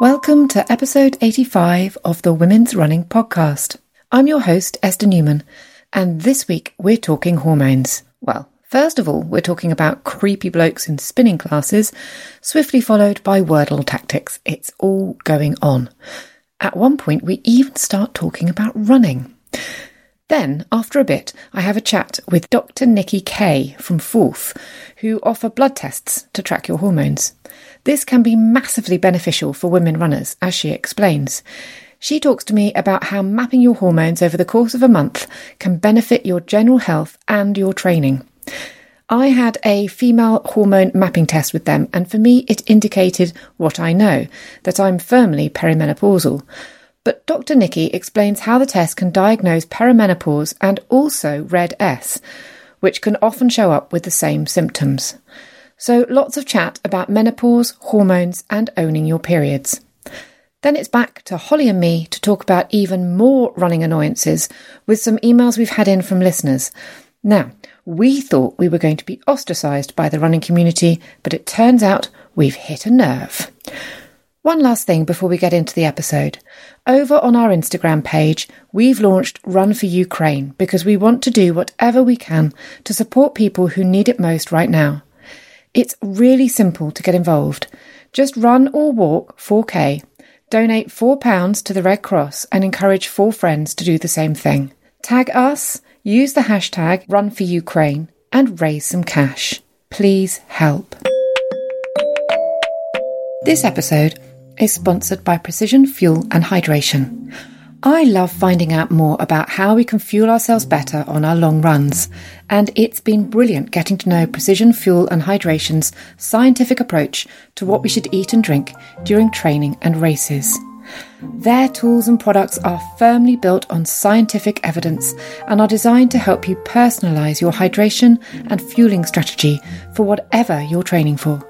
Welcome to episode 85 of the Women's Running Podcast. I'm your host, Esther Newman, and this week we're talking hormones. Well, first of all, we're talking about creepy blokes in spinning classes, swiftly followed by Wordle tactics. It's all going on. At one point, we even start talking about running. Then, after a bit, I have a chat with Dr. Nicky Keay from Forth, who offer blood tests to track your hormones. This can be massively beneficial for women runners, as she explains. She talks to me about how mapping your hormones over the course of a month can benefit your general health and your training. I had a female hormone mapping test with them, and for me, it indicated what I know that I'm firmly perimenopausal. But Dr. Nicky explains how the test can diagnose perimenopause and also RED-S, which can often show up with the same symptoms. So lots of chat about menopause, hormones, and owning your periods. Then it's back to Holly and me to talk about even more running annoyances with some emails we've had in from listeners. Now, we thought we were going to be ostracised by the running community, but it turns out we've hit a nerve. One last thing before we get into the episode. Over on our Instagram page, we've launched Run for Ukraine because we want to do whatever we can to support people who need it most right now. It's really simple to get involved. Just run or walk 4K, donate £4 to the Red Cross, and encourage four friends to do the same thing. Tag us, use the hashtag RunForUkraine, and raise some cash. Please help. This episode is sponsored by Precision Fuel and Hydration. I love finding out more about how we can fuel ourselves better on our long runs, and it's been brilliant getting to know Precision Fuel and Hydration's scientific approach to what we should eat and drink during training and races. Their tools and products are firmly built on scientific evidence and are designed to help you personalise your hydration and fueling strategy for whatever you're training for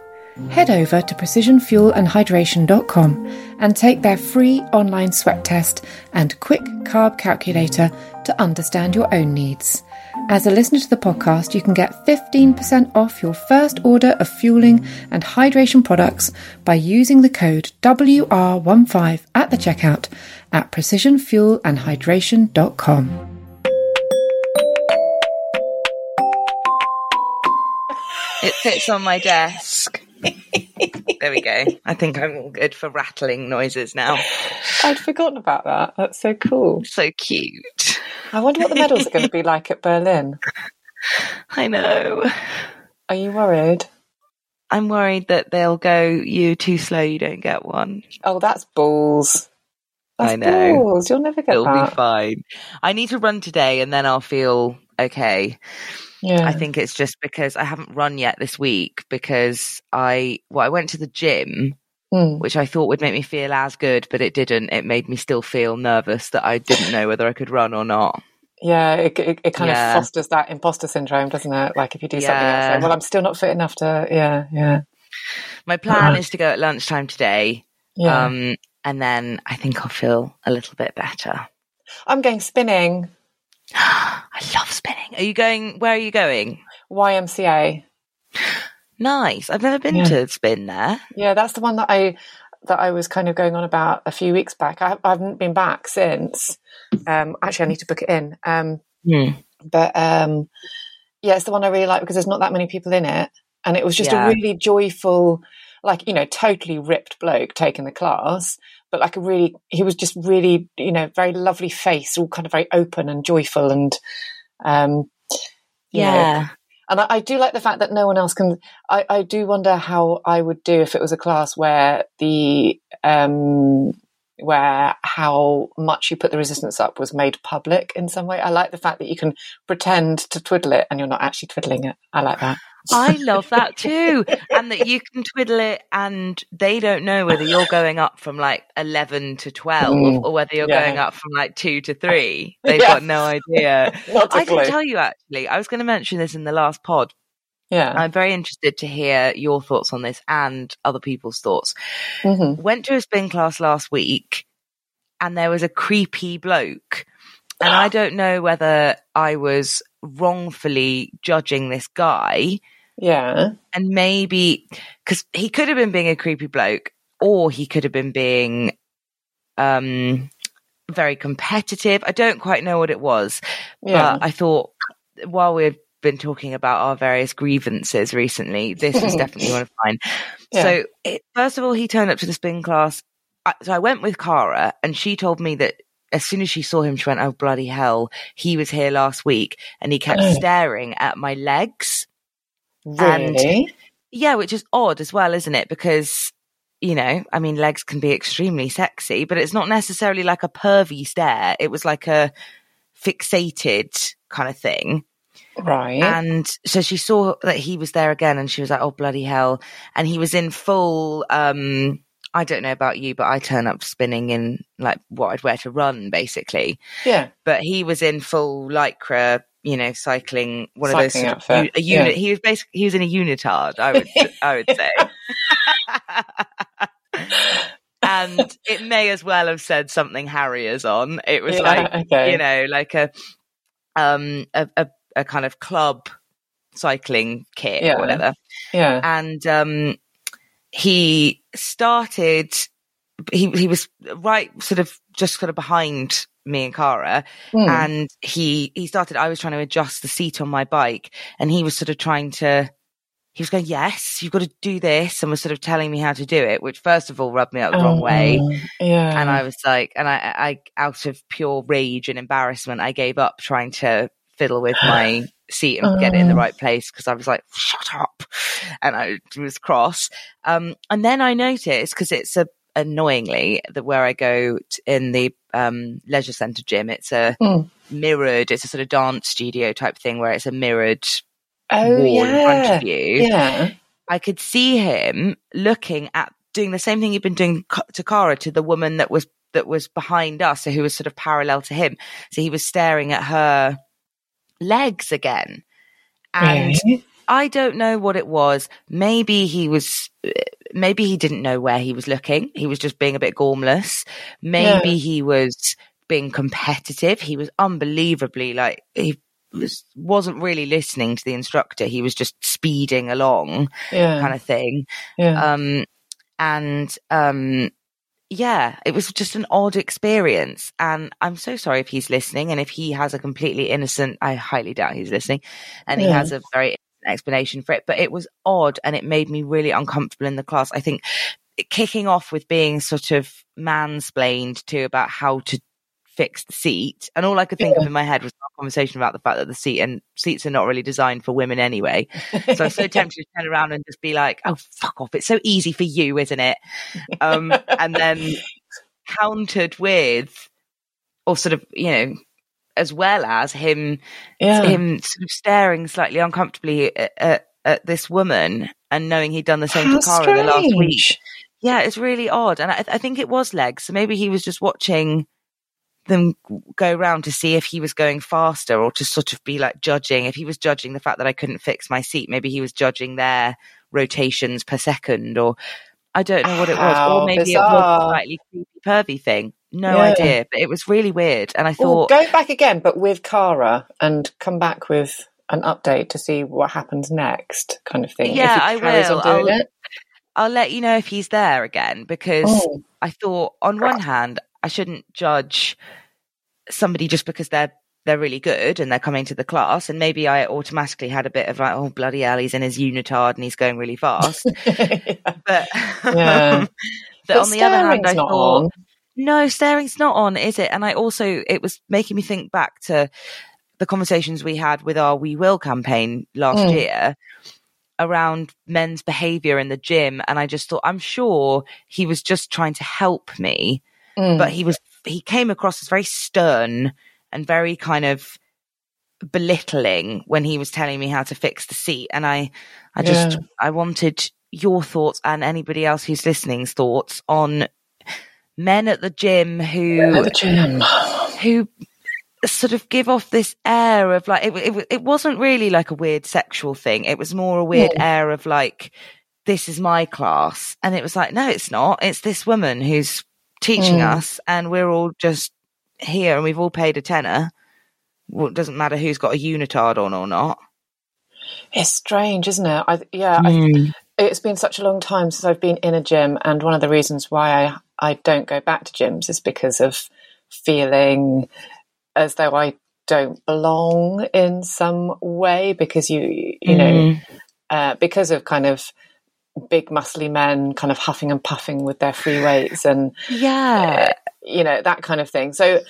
head over to precisionfuelandhydration.com and take their free online sweat test and quick carb calculator to understand your own needs. As a listener to the podcast, you can get 15% off your first order of fueling and hydration products by using the code WR15 at the checkout at precisionfuelandhydration.com. It fits on my desk. There we go. I think I'm all good for rattling noises now. I'd forgotten about that. That's so cool. So cute. I wonder what the medals are going to be like at Berlin. I know. Are you worried? I'm worried that they'll go, you're too slow, you don't get one. Oh, that's balls. That's I know. balls. You'll never get It'll that. be fine. I need to run today and then I'll feel okay. Yeah. I think it's just because I haven't run yet this week because I well I went to the gym Mm. which I thought would make me feel as good but it didn't. It made me still feel nervous that I didn't know whether I could run or not. Yeah, it, it, it kind Yeah. of fosters that imposter syndrome, doesn't it? Like if you do something else, like, well, I'm still not fit enough to. Yeah, yeah, My plan is to go at lunchtime today. yeah. Um, and then I think I'll feel a little bit better. I'm going spinning. I love spinning. Are you going? Where are you going? YMCA. Nice. I've never been Yeah. to spin there. Yeah, that's the one that I that I was kind of going on about a few weeks back. I, I haven't been back since. Um, actually, I need to book it in. Um, Hmm. but um, yeah, it's the one I really like because there's not that many people in it, and it was just Yeah. a really joyful, like you know, totally ripped bloke taking the class, but like a really, he was just really, you know, very lovely face, all kind of very open and joyful, and um, you know, Yeah. and I, I do like the fact that no one else can. I, I do wonder how I would do if it was a class where the um, where how much you put the resistance up was made public in some way. I like the fact that you can pretend to twiddle it and you're not actually twiddling it. I like that. I love that too. And that you can twiddle it and they don't know whether you're going up from like 11 to 12 Mm. or whether you're Yeah. going up from like 2 to 3. They've Yeah. got no idea. I clue. can tell you actually, I was going to mention this in the last pod. Yeah. I'm very interested to hear your thoughts on this and other people's thoughts. hmm Went to a spin class last week and there was a creepy bloke. And I don't know whether I was wrongfully judging this guy Yeah. and maybe because he could have been being a creepy bloke or he could have been being um very competitive i don't quite know what it was Yeah. but i thought while we've been talking about our various grievances recently this was definitely one of mine Yeah. so it, first of all he turned up to the spin class I, so i went with cara and she told me that as soon as she saw him she went oh bloody hell he was here last week and he kept staring at my legs and- really? yeah, which is odd as well, isn't it? Because, you know, I mean, legs can be extremely sexy, but it's not necessarily like a pervy stare. It was like a fixated kind of thing. right. And so she saw that he was there again and she was like, oh, bloody hell. And he was in full, um, I don't know about you, but I turn up spinning in like what I'd wear to run, basically. yeah. But he was in full lycra, you know, cycling one of those Cycling sort of a unit. He was basically he was in a unitard. I would I would say. and it may as well have said something Harriers on. It was Yeah, like okay. you know, like a um a, a, a kind of club cycling kit Yeah. or whatever. Yeah. And um he started he he was right sort of just kind of behind me and Cara Hmm. and he he started i was trying to adjust the seat on my bike and he was sort of trying to he was going yes you've got to do this and was sort of telling me how to do it which first of all rubbed me up the wrong way Oh, Yeah. and i was like and i i out of pure rage and embarrassment i gave up trying to fiddle with my seat and get it in the Oh. right place because i was like shut up and i was cross um and then i noticed because it's a annoyingly that where i go t- in the um leisure centre gym it's a Mm. mirrored it's a sort of dance studio type thing where it's a mirrored oh, wall yeah. in front of you Yeah. I could see him looking at doing the same thing he'd been doing to Cara to the woman that was that was behind us, so who was sort of parallel to him. So he was staring at her legs again, and Really? I don't know what it was. Maybe he was. Maybe he didn't know where he was looking. He was just being a bit gormless. Maybe Yeah. he was being competitive. He was unbelievably like he was wasn't really listening to the instructor. He was just speeding along Yeah. kind of thing. yeah. Um, and um, yeah, it was just an odd experience. And I'm so sorry if he's listening, and if he has a completely innocent, I highly doubt he's listening, and he has a very explanation for it. But it was odd, and it made me really uncomfortable in the class. I think kicking off with being sort of mansplained to about how to fix the seat and all i could think of in my head was a conversation about the fact that the seat and seats are not really designed for women anyway so i'm so tempted to turn around and just be like oh fuck off it's so easy for you isn't it um and then countered with or sort of you know as well as him yeah. him sort of staring slightly uncomfortably at, at, at this woman and knowing he'd done the same How to Cara the last week yeah, it's really odd. And I, I think it was legs. So maybe he was just watching them go round to see if he was going faster or to sort of be like judging if he was judging the fact that I couldn't fix my seat. Maybe he was judging their rotations per second or I don't know what it was. How or maybe bizarre. it was a slightly creepy pervy thing. No Yeah. idea. But it was really weird. And I thought go back again, but with Cara, and come back with an update to see what happens next, kind of thing. Yeah, I will. I'll-. I'll let you know if he's there again because Oh. I thought on one hand I shouldn't judge somebody just because they're they're really good and they're coming to the class and maybe I automatically had a bit of like oh bloody hell he's in his unitard and he's going really fast but Yeah. but But on the other hand I thought on. No staring's not on is it and I also it was making me think back to the conversations we had with our we will campaign last Mm. year around men's behavior in the gym and I just thought I'm sure he was just trying to help me Mm. but he was he came across as very stern and very kind of belittling when he was telling me how to fix the seat and I I just Yeah. I wanted your thoughts and anybody else who's listening's thoughts on men at the gym who At the gym. who sort of give off this air of like it, it, it wasn't really like a weird sexual thing it was more a weird air of like this is my class and it was like no it's not it's this woman who's teaching Mm. us and we're all just here and we've all paid a tenner well, it doesn't matter who's got a unitard on or not It's strange, isn't it? I, yeah, I, Mm. it's been such a long time since I've been in a gym, and one of the reasons why I, I don't go back to gyms is because of feeling as though I don't belong in some way because you you know Mm. uh, because of kind of big muscly men kind of huffing and puffing with their free weights and yeah you know that kind of thing so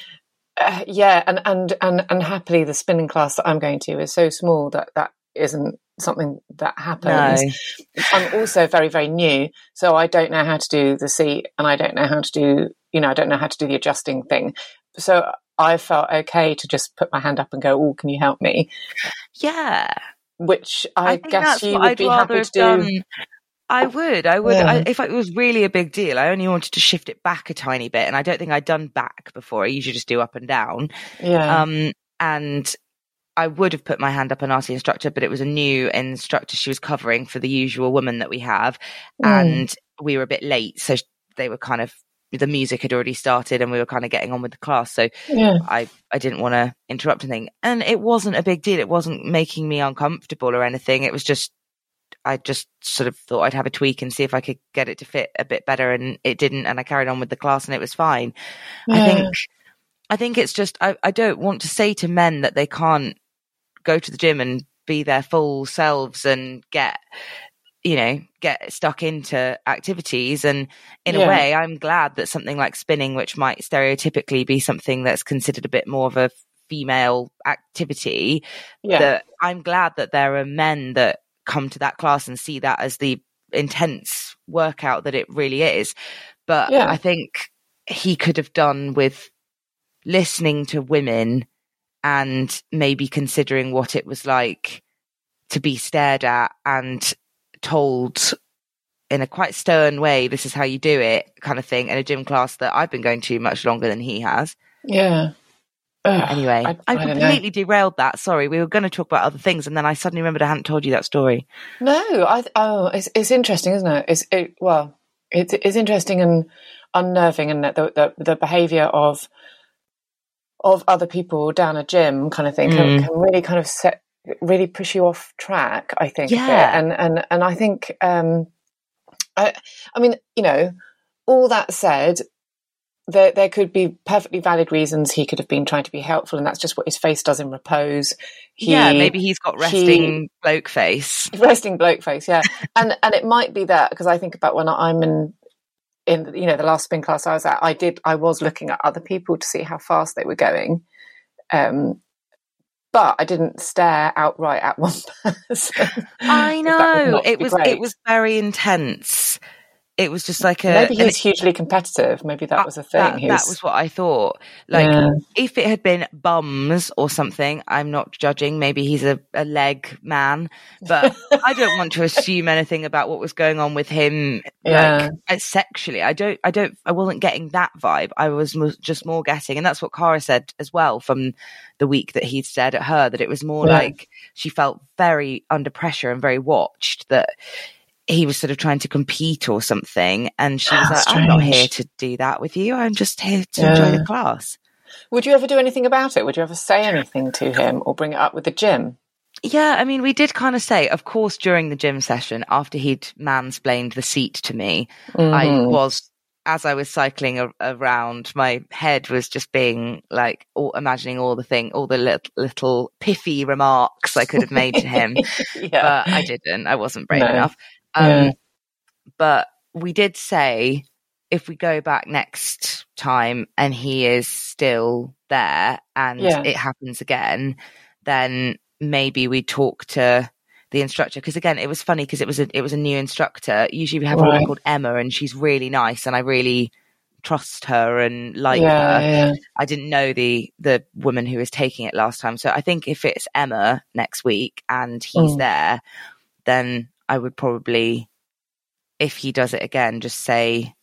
uh, yeah and and and and happily the spinning class that i'm going to is so small that that isn't something that happens no i'm also very very new so i don't know how to do the seat and i don't know how to do you know i don't know how to do the adjusting thing so i felt okay to just put my hand up and go oh can you help me yeah which i, think guess you would I'd be happy to do done. I would, I would. I, if it was really a big deal, I only wanted to shift it back a tiny bit, and I don't think I'd done back before. I usually just do up and down. yeah Um, and I would have put my hand up and asked the instructor, but it was a new instructor she was covering for the usual woman that we have, Mm. and we were a bit late, so they were kind of the music had already started, and we were kind of getting on with the class. So yeah I, I didn't want to interrupt anything. And it wasn't a big deal. It wasn't making me uncomfortable or anything. It was just, I just sort of thought I'd have a tweak and see if I could get it to fit a bit better. And it didn't. And I carried on with the class and it was fine. I think, I think it's just, I, I don't want to say to men that they can't go to the gym and be their full selves and get, you know, get stuck into activities. And in Yeah. a way, I'm glad that something like spinning, which might stereotypically be something that's considered a bit more of a female activity, yeah that I'm glad that there are men that come to that class and see that as the intense workout that it really is. But Yeah. I think he could have done with listening to women and maybe considering what it was like to be stared at and told in a quite stern way, this is how you do it, kind of thing, in a gym class that I've been going to much longer than he has. yeah Ugh, Anyway, I, I, I don't know. completely derailed that. Sorry, we were going to talk about other things, and then I suddenly remembered I hadn't told you that story. No, I oh, it's it's interesting, isn't it? It's it, well, it's it's interesting and unnerving, and the, the the behaviour of of other people down a gym kind of thing can, Mm. can really kind of set really push you off track. I think. Yeah. and and and I think, um, I I mean, you know, all that said. There, there could be perfectly valid reasons he could have been trying to be helpful, and that's just what his face does in repose. He, yeah, maybe he's got he- resting bloke face. resting bloke face yeah and and it might be that because i think about when i'm in in you know the last spin class i was at i did i was looking at other people to see how fast they were going um but i didn't stare outright at one person I know it was great. it was very intense. It was just like a Maybe he was hugely competitive. Maybe that was a thing. That, He that was what I thought. Like, Yeah. if it had been bums or something, I'm not judging. Maybe he's a, a leg man, but I don't want to assume anything about what was going on with him, Yeah. like uh, sexually. I don't, I don't, I wasn't getting that vibe. I was just more getting, and that's what Cara said as well from the week that he'd said at her that it was more Yeah. like she felt very under pressure and very watched that he was sort of trying to compete or something. And she was How like, I'm not here to do that with you. I'm just here to enjoy the class. Would you ever do anything about it? Would you ever say anything to him or bring it up with the gym? Yeah, I mean, we did kind of say, of course, during the gym session, after he'd mansplained the seat to me, I Mhm. was, as I was cycling a- around, my head was just being like, all, imagining all the thing, all the little, little piffy remarks I could have made to him. yeah. but I didn't. I wasn't brave No. enough. Um, Yeah. But we did say if we go back next time and he is still there and Yeah. it happens again, then maybe we talk to the instructor because again it was funny because it was a it was a new instructor usually we have a woman called emma and she's really nice and i really trust her and like yeah, her yeah. I didn't know the the woman who was taking it last time. So I think if it's Emma next week and he's Mm. there, then I would probably, if he does it again, just say,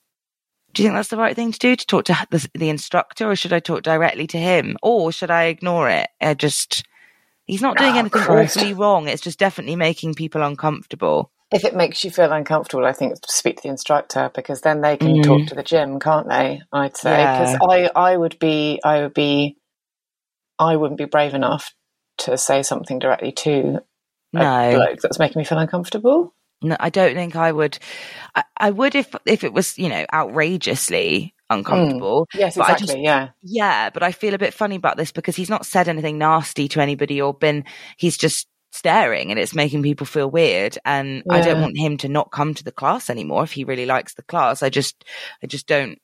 "Do you think that's the right thing to do? To talk to the, the instructor, or should I talk directly to him, or should I ignore it? I just." He's not doing Oh, anything Christ. awfully wrong. It's just definitely making people uncomfortable. If it makes you feel uncomfortable, I think speak to the instructor because then they can talk to the gym, can't they? I'd say because Mm. Yeah. I, I would be, I would be, I wouldn't be brave enough to say something directly to No, bloke that's making me feel uncomfortable. No, I don't think I would. I, I would if if it was you know outrageously mm. uncomfortable. Yes, But exactly. just- yeah, Yeah, but I feel a bit funny about this because he's not said anything nasty to anybody or been. He's just staring, and it's making people feel weird. And I don't want him to not come to the class anymore if he really likes the class. I just, I just don't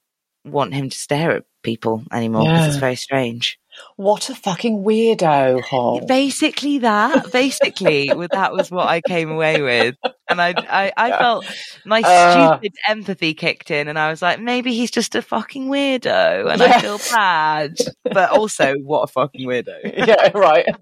want him to stare at people anymore because it's very strange. What a fucking weirdo, Hol. Basically, that basically that was what I came away with, and I I, I felt my Uh. stupid empathy kicked in, and I was like, maybe he's just a fucking weirdo, and I feel bad, but also what a fucking weirdo. yeah, right.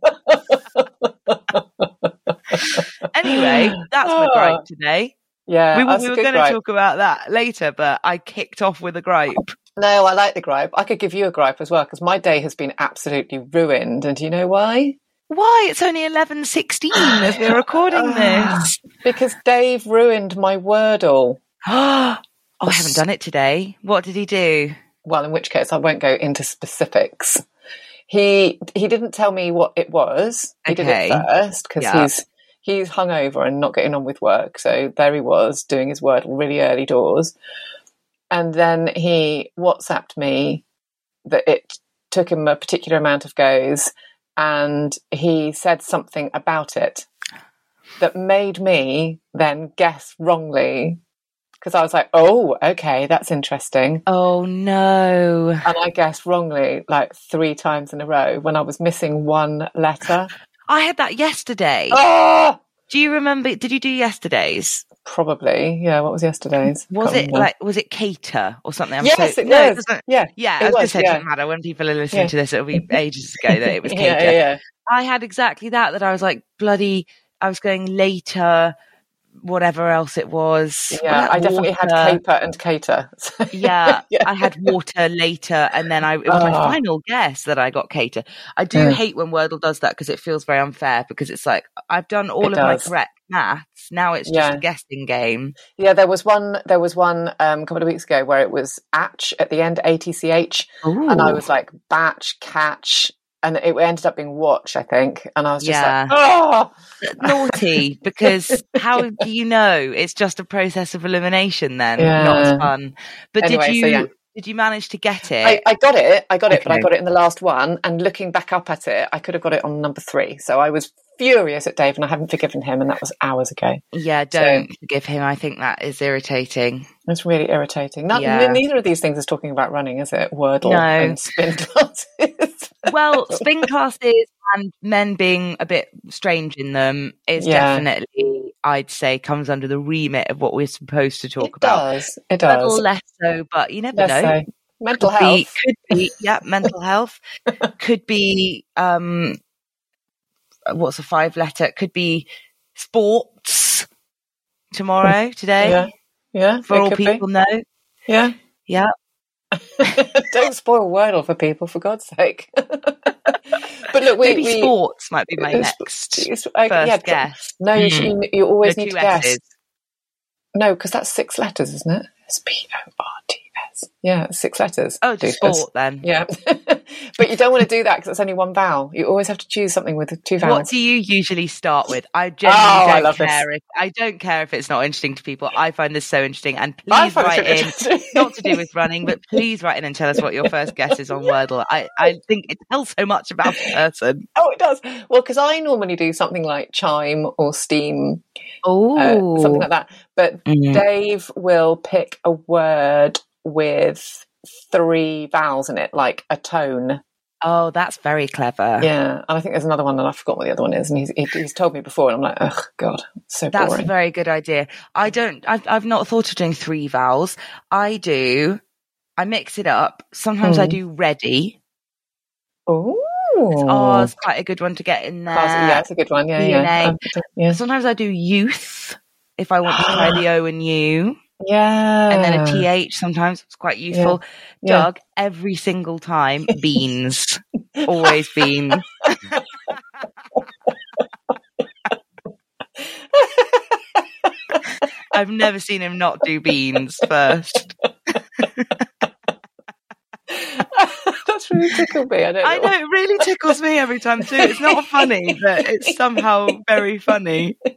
Anyway, that's my gripe today. Yeah, we were, we were going to talk about that later, but I kicked off with a gripe. No, I like the gripe. I could give you a gripe as well because my day has been absolutely ruined. And do you know why? Why? It's only eleven sixteen as we're recording this. Because Dave ruined my Wordle. oh, I haven't done it today. What did he do? Well, in which case I won't go into specifics. He he didn't tell me what it was. He did Okay. it first because Yeah. he's he's hungover and not getting on with work. So there he was doing his Wordle really early doors. And then he WhatsApped me that it took him a particular amount of goes and he said something about it that made me then guess wrongly because I was like, oh, okay, that's interesting. Oh no! And I guessed wrongly like three times in a row when I was missing one letter. I had that yesterday. Ah! Do you remember? Did you do yesterday's? Probably, yeah. What was yesterday's? Was it remember. like was it cater or something? I'm Yes, so- it no, was. doesn't- yeah, yeah, it I was going to say yeah. doesn't matter when people are listening Yeah. to this. It'll be ages ago that it was cater. yeah, yeah. I had exactly that. That I was like bloody. I was going later, whatever else it was. Yeah, I it definitely had caper and cater. So- Yeah, Yeah. I had water later, and then I it was my Ah. final guess that I got cater. I do hate when Wordle does that because it feels very unfair. Because it's like I've done all It of my correct maths. Now it's just Yeah. a guessing game. Yeah, there was one. There was one um, a couple of weeks ago where it was atch at the end, A T C H, and I was like batch, catch, and it ended up being watch, I think. And I was just Yeah. like, oh, naughty because how do you know it's just a process of elimination then not fun but Anyway, did so you yeah. did you manage to get it I, I got it, I got it, but I got it in the last one. And looking back up at it, I could have got it on number three. So I was furious at Dave, and I haven't forgiven him, and that was hours ago. yeah don't forgive him i think that is irritating It's really irritating. Not, Yeah. Neither of these things is talking about running, is it? Wordle No. and spin classes. well, spin classes and men being a bit strange in them is Yeah. definitely, I'd say, comes under the remit of what we're supposed to talk it about. It does. It A little does. less so, but you never Let's know. say. Mental Could be- health. could be, yeah, mental health. could be, um, what's a five letter? Could be sports tomorrow, today, Yeah. Yeah. for all could be. people know. Yeah. Yeah. Don't spoil Wordle for people, for God's sake. but look, we, Maybe we sports might be my next it's- I- first yeah, guess. No, you, hmm. should, you, you always No, need to guess. No, because that's six letters, isn't it? S P O R T S. Yeah, six letters. Oh, just sport then. Yeah, but you don't want to do that because it's only one vowel. You always have to choose something with two vowels. What do you usually start with? I genuinely Oh, I don't love this. care if I don't care if it's not interesting to people. I find this so interesting, and please write in. Not to do with running, but please write in and tell us what your first guess is on Wordle. I, I think it tells so much about a person. Oh, it does. Well, because I normally do something like chime or steam, Oh, uh, something like that. But Dave will pick a word with three vowels in it, like a tone. oh, that's very clever. Yeah, and I think there's another one, and I forgot what the other one is. And he's, he's told me before, and I'm like, oh god, so That's boring. a very good idea. I don't. I've I've not thought of doing three vowels. I do. I mix it up. Sometimes I Hmm. do ready. Ooh. Oh, it's quite a good one to get in there. Class- yeah, it's a good one. Yeah, yeah, Um, yeah. Sometimes I do youth if I want to try the O and U, yeah. and then a TH. Sometimes it's quite useful. Yeah. Doug, every single time, beans. Always beans. I've never seen him not do beans first. That's really tickled me. I don't know. I know it really tickles me every time too. It's not funny, but it's somehow very funny.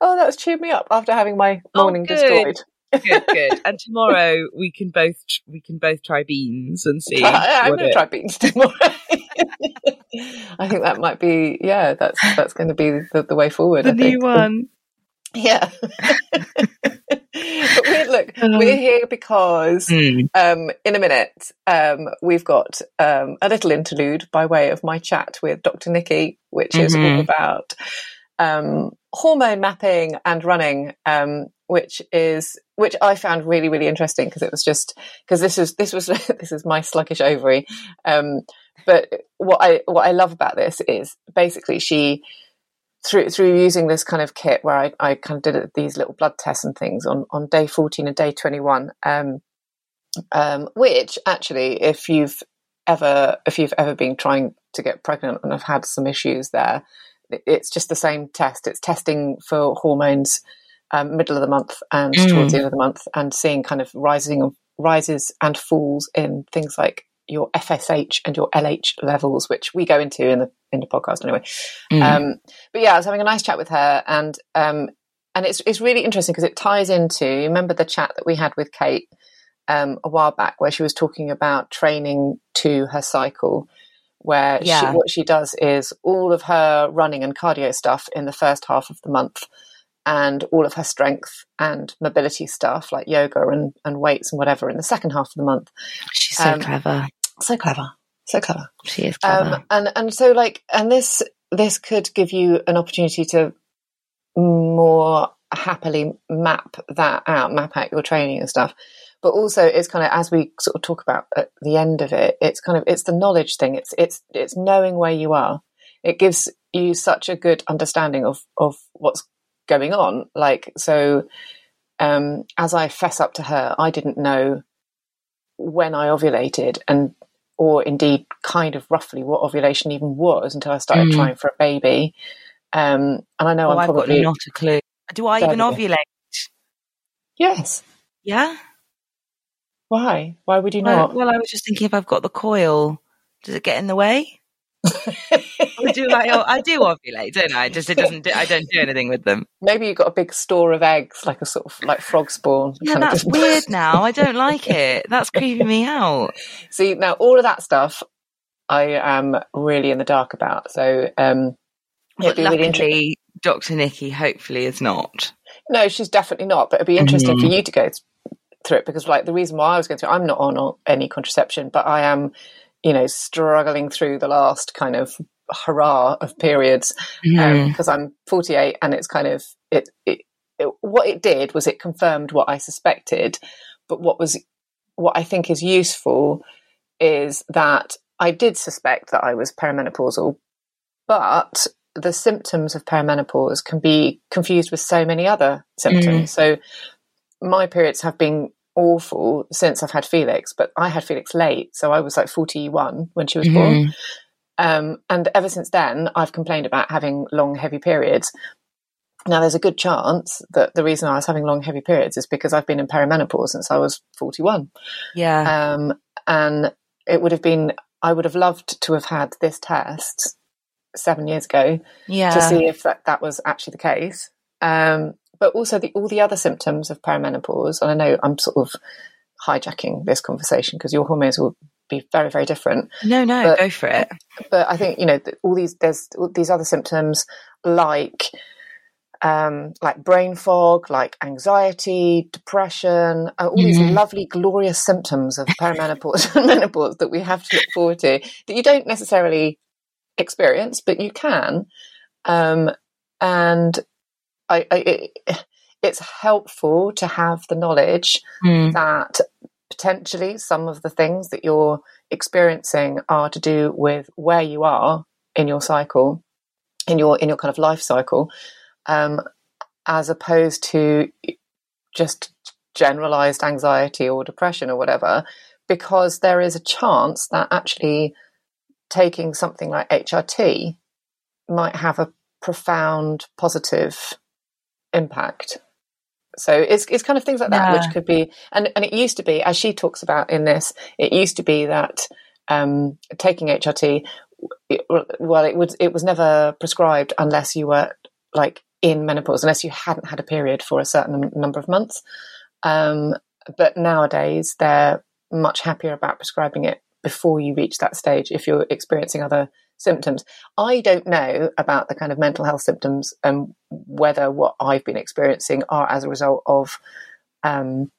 oh, that's cheered me up after having my Oh, morning good. destroyed. Good, good. And tomorrow we can both we can both try beans and see. I, am going to try beans tomorrow. I think that might be, yeah, that's that's going to be the, the way forward. the I new think. one. Yeah. but we're, look, we're here because Hmm. um, in a minute um, we've got um, a little interlude by way of my chat with Dr. Nicky, which is all Mhm. about um, hormone mapping and running, um, which is which I found really really interesting because it was just because this is this was this is my sluggish ovary. Um, but what I what I love about this is basically she through through using this kind of kit where I, I kind of did these little blood tests and things on, on day 14 and day 21 um, um, which actually if you've ever if you've ever been trying to get pregnant and have had some issues there it's just the same test it's testing for hormones um, middle of the month and Mm. towards the end of the month and seeing kind of rising of rises and falls in things like your FSH and your LH levels, which we go into in the in the podcast anyway. Mm. Um, but yeah, I was having a nice chat with her, and um, and it's it's really interesting because it ties into. Remember the chat that we had with Kate um, a while back, where she was talking about training to her cycle, where Yeah. she, what she does is all of her running and cardio stuff in the first half of the month. And all of her strength and mobility stuff, like yoga and, and weights and whatever, in the second half of the month. She's so um, clever. So clever, so clever. She is clever. Um, and and so like and this this could give you an opportunity to more happily map that out, map out your training and stuff. But also, it's kind of as we sort of talk about at the end of it, it's kind of it's the knowledge thing. It's it's it's knowing where you are. It gives you such a good understanding of of what's going on. Like so, um, as I fess up to her, I didn't know when I ovulated and or indeed kind of roughly what ovulation even was until I started Mm. trying for a baby. Um, and I know oh, I'm I've probably got not a clue. Do I even ovulate? yes. Yeah. Why? Why would you Well, not? well, I was just thinking if I've got the coil, does it get in the way? I do like oh, I do ovulate, don't I? Just it doesn't. Do, I don't do anything with them. Maybe you've got a big store of eggs, like a sort of like frog spawn. Yeah, kind of that's just- weird. Now I don't like it. That's creeping me out. See, now all of that stuff, I am really in the dark about. So um, But it'd be really interesting. luckily, Dr. Nicky hopefully is not. No, she's definitely not. But it'd be interesting for Mhm. you to go th- through it because, like, the reason why I was going through, I'm not on any contraception, but I am you know, struggling through the last kind of hurrah of periods because Mhm. um, I'm 48 and it's kind of it, it, it what it did was it confirmed what I suspected but what was what I think is useful is that I did suspect that I was perimenopausal but the symptoms of perimenopause can be confused with so many other symptoms so my periods have been awful since I've had Felix but I had Felix late so I was like 41 when she was born Mhm. um, and ever since then, I've complained about having long, heavy periods. Now, there's a good chance that the reason I was having long, heavy periods is because I've been in perimenopause since I was 41. Yeah. Um, and it would have been, I would have loved to have had this test seven years ago yeah. to see if that, that was actually the case. Um, but also the, all the other symptoms of perimenopause, and I know I'm sort of hijacking this conversation because your hormones will be very, very different no, no, but- go for it. but I think you know all these there's all these other symptoms like um, like brain fog, like anxiety, depression, uh, all these Mhm. lovely, glorious symptoms of perimenopause and menopause that we have to look forward to that you don't necessarily experience, but you can. Um, and I, I it, it's helpful to have the knowledge Mm. that potentially some of the things that you're experiencing are to do with where you are in your cycle in your in your kind of life cycle um, as opposed to just generalized anxiety or depression or whatever because there is a chance that actually taking something like HRT might have a profound positive impact so it's it's kind of things like that Yeah. which could be and and it used to be as she talks about in this it used to be that um, taking HRT it, well it was it was never prescribed unless you were like in menopause unless you hadn't had a period for a certain number of months um, but nowadays they're much happier about prescribing it before you reach that stage if you're experiencing other symptoms. I don't know about the kind of mental health symptoms and whether what I've been experiencing are as a result of um,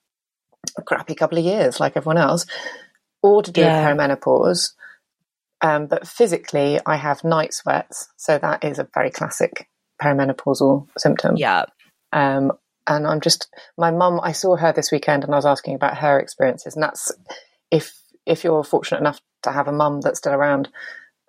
a crappy couple of years, like everyone else, or to do Yeah. with perimenopause. Um, but physically, I have night sweats, so that is a very classic perimenopausal symptom. Yeah. Um, and I'm just my mum. I saw her this weekend, and I was asking about her experiences. And that's if if you're fortunate enough to have a mum that's still around,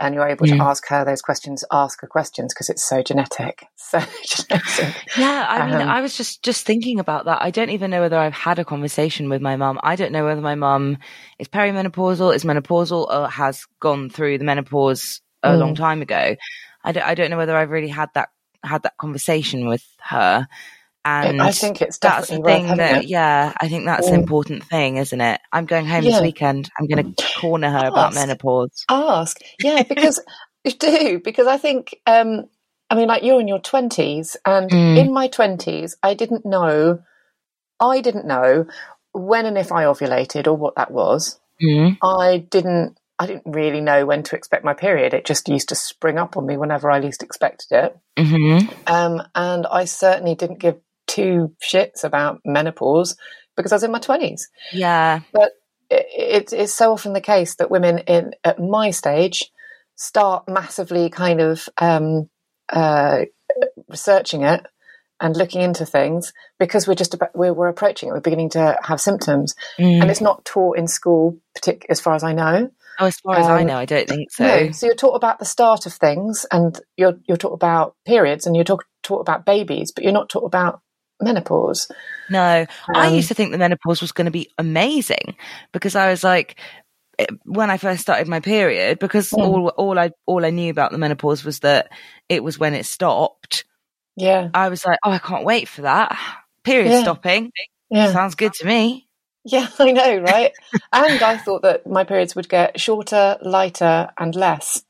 and you're able Mm. to ask her those questions, ask her questions because it's so genetic, so genetic. Yeah, I mean, Um, I was just just thinking about that. I don't even know whether I've had a conversation with my mum. I don't know whether my mum is perimenopausal, is menopausal, or has gone through the menopause a Mm. long time ago. I don't, I don't know whether I've really had that had that conversation with her. And I think it's that's the thing having that, it. yeah, I think that's an Mm. important thing, isn't it? I'm going home Yeah. this weekend. I'm going to corner her about menopause. ask yeah because you do because i think um i mean like you're in your 20s and Mm. in my 20s i didn't know i didn't know when and if i ovulated or what that was Mm. i didn't i didn't really know when to expect my period it just used to spring up on me whenever i least expected it hmm um, and i certainly didn't give two shits about menopause because i was in my 20s Yeah. but it, it, it's so often the case that women in at my stage start massively kind of um, uh, researching it and looking into things because we're just about we're, we're approaching it. We're beginning to have symptoms, Mm. and it's not taught in school, partic- as far as I know. Oh, as far as I um, know, I don't think so. No. So you're taught about the start of things, and you're you're taught about periods, and you're taught taught about babies, but you're not taught about menopause. No, I Um, used to think the menopause was going to be amazing because I was like, eh, when I first started my period, because Mm. all all I all I knew about the menopause was that it was when it stopped. Yeah, I was like, oh, I can't wait for that period Yeah. stopping. yeah. Sounds good to me. Yeah, I know, right? and I thought that my periods would get shorter, lighter, and less.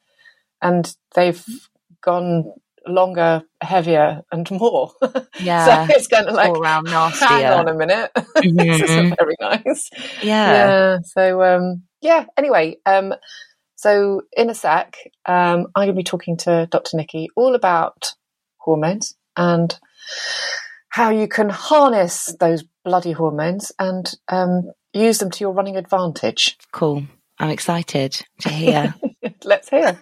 And they've gone longer, heavier, and more. Yeah. so it's kind of like, All around hang on a minute. this isn't very nice. Yeah. Yeah. So, um, yeah, anyway, um, so in a sec, um, I'm going to be talking to Dr. Nicky all about hormones and how you can harness those bloody hormones and um, use them to your running advantage. Cool. I'm excited to hear. Let's hear.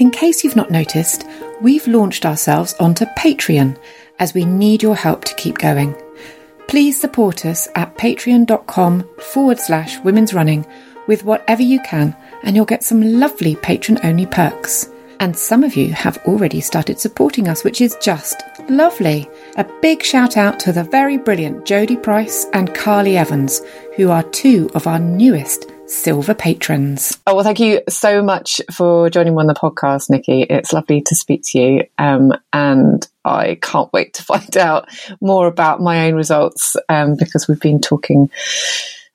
In case you've not noticed, we've launched ourselves onto Patreon as we need your help to keep going. Please support us at patreon.com forward slash women's running with whatever you can, and you'll get some lovely patron only perks. And some of you have already started supporting us, which is just lovely. A big shout out to the very brilliant Jodie Price and Carly Evans, who are two of our newest silver patrons. Oh, well, thank you so much for joining me on the podcast, Nicky. It's lovely to speak to you. Um, and I can't wait to find out more about my own results um, because we've been talking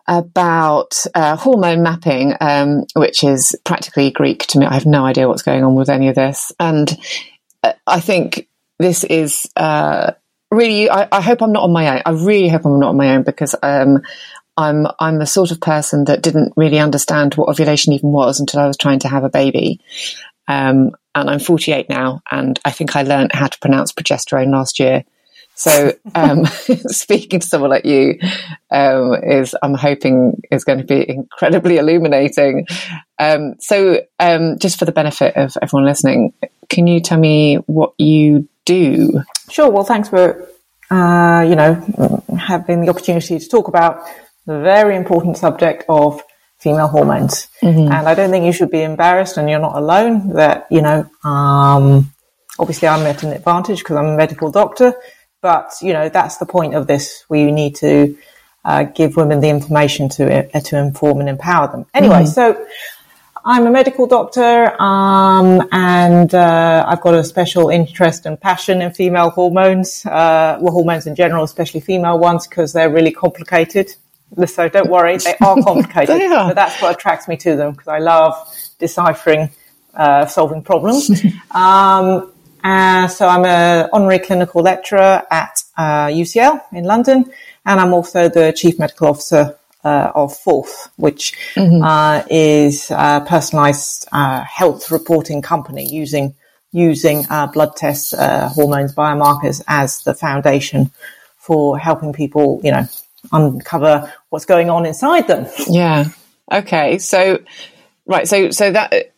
about uh, hormone mapping, um, which is practically Greek to me. I have no idea what's going on with any of this. And uh, I think this is uh, really, I, I, hope I'm not on my own. I really hope I'm not on my own because um, I'm I'm the sort of person that didn't really understand what ovulation even was until I was trying to have a baby. Um, and I'm 48 now, and I think I learned how to pronounce progesterone last year. So um, speaking to someone like you um, is, I'm hoping, is going to be incredibly illuminating. Um, so, um, just for the benefit of everyone listening, can you tell me what you do? Sure. Well, thanks for uh, you know having the opportunity to talk about the very important subject of female hormones. Mm-hmm. And I don't think you should be embarrassed and you're not alone that, you know, um, obviously I'm at an advantage because I'm a medical doctor, but, you know, that's the point of this. We need to uh, give women the information to, uh, to inform and empower them. Anyway, mm-hmm. so I'm a medical doctor, um, and uh, I've got a special interest and passion in female hormones, uh, well, hormones in general, especially female ones, because they're really complicated. So don't worry, they are complicated. they are. But that's what attracts me to them because I love deciphering, uh, solving problems. um, uh, so I'm an honorary clinical lecturer at uh, UCL in London, and I'm also the chief medical officer uh, of Forth, which mm-hmm. Uh, is a personalised uh, health reporting company using using blood tests, hormones, biomarkers as the foundation for helping people, you know, uncover what's going on inside them. Yeah. Okay. So, right. So, so that,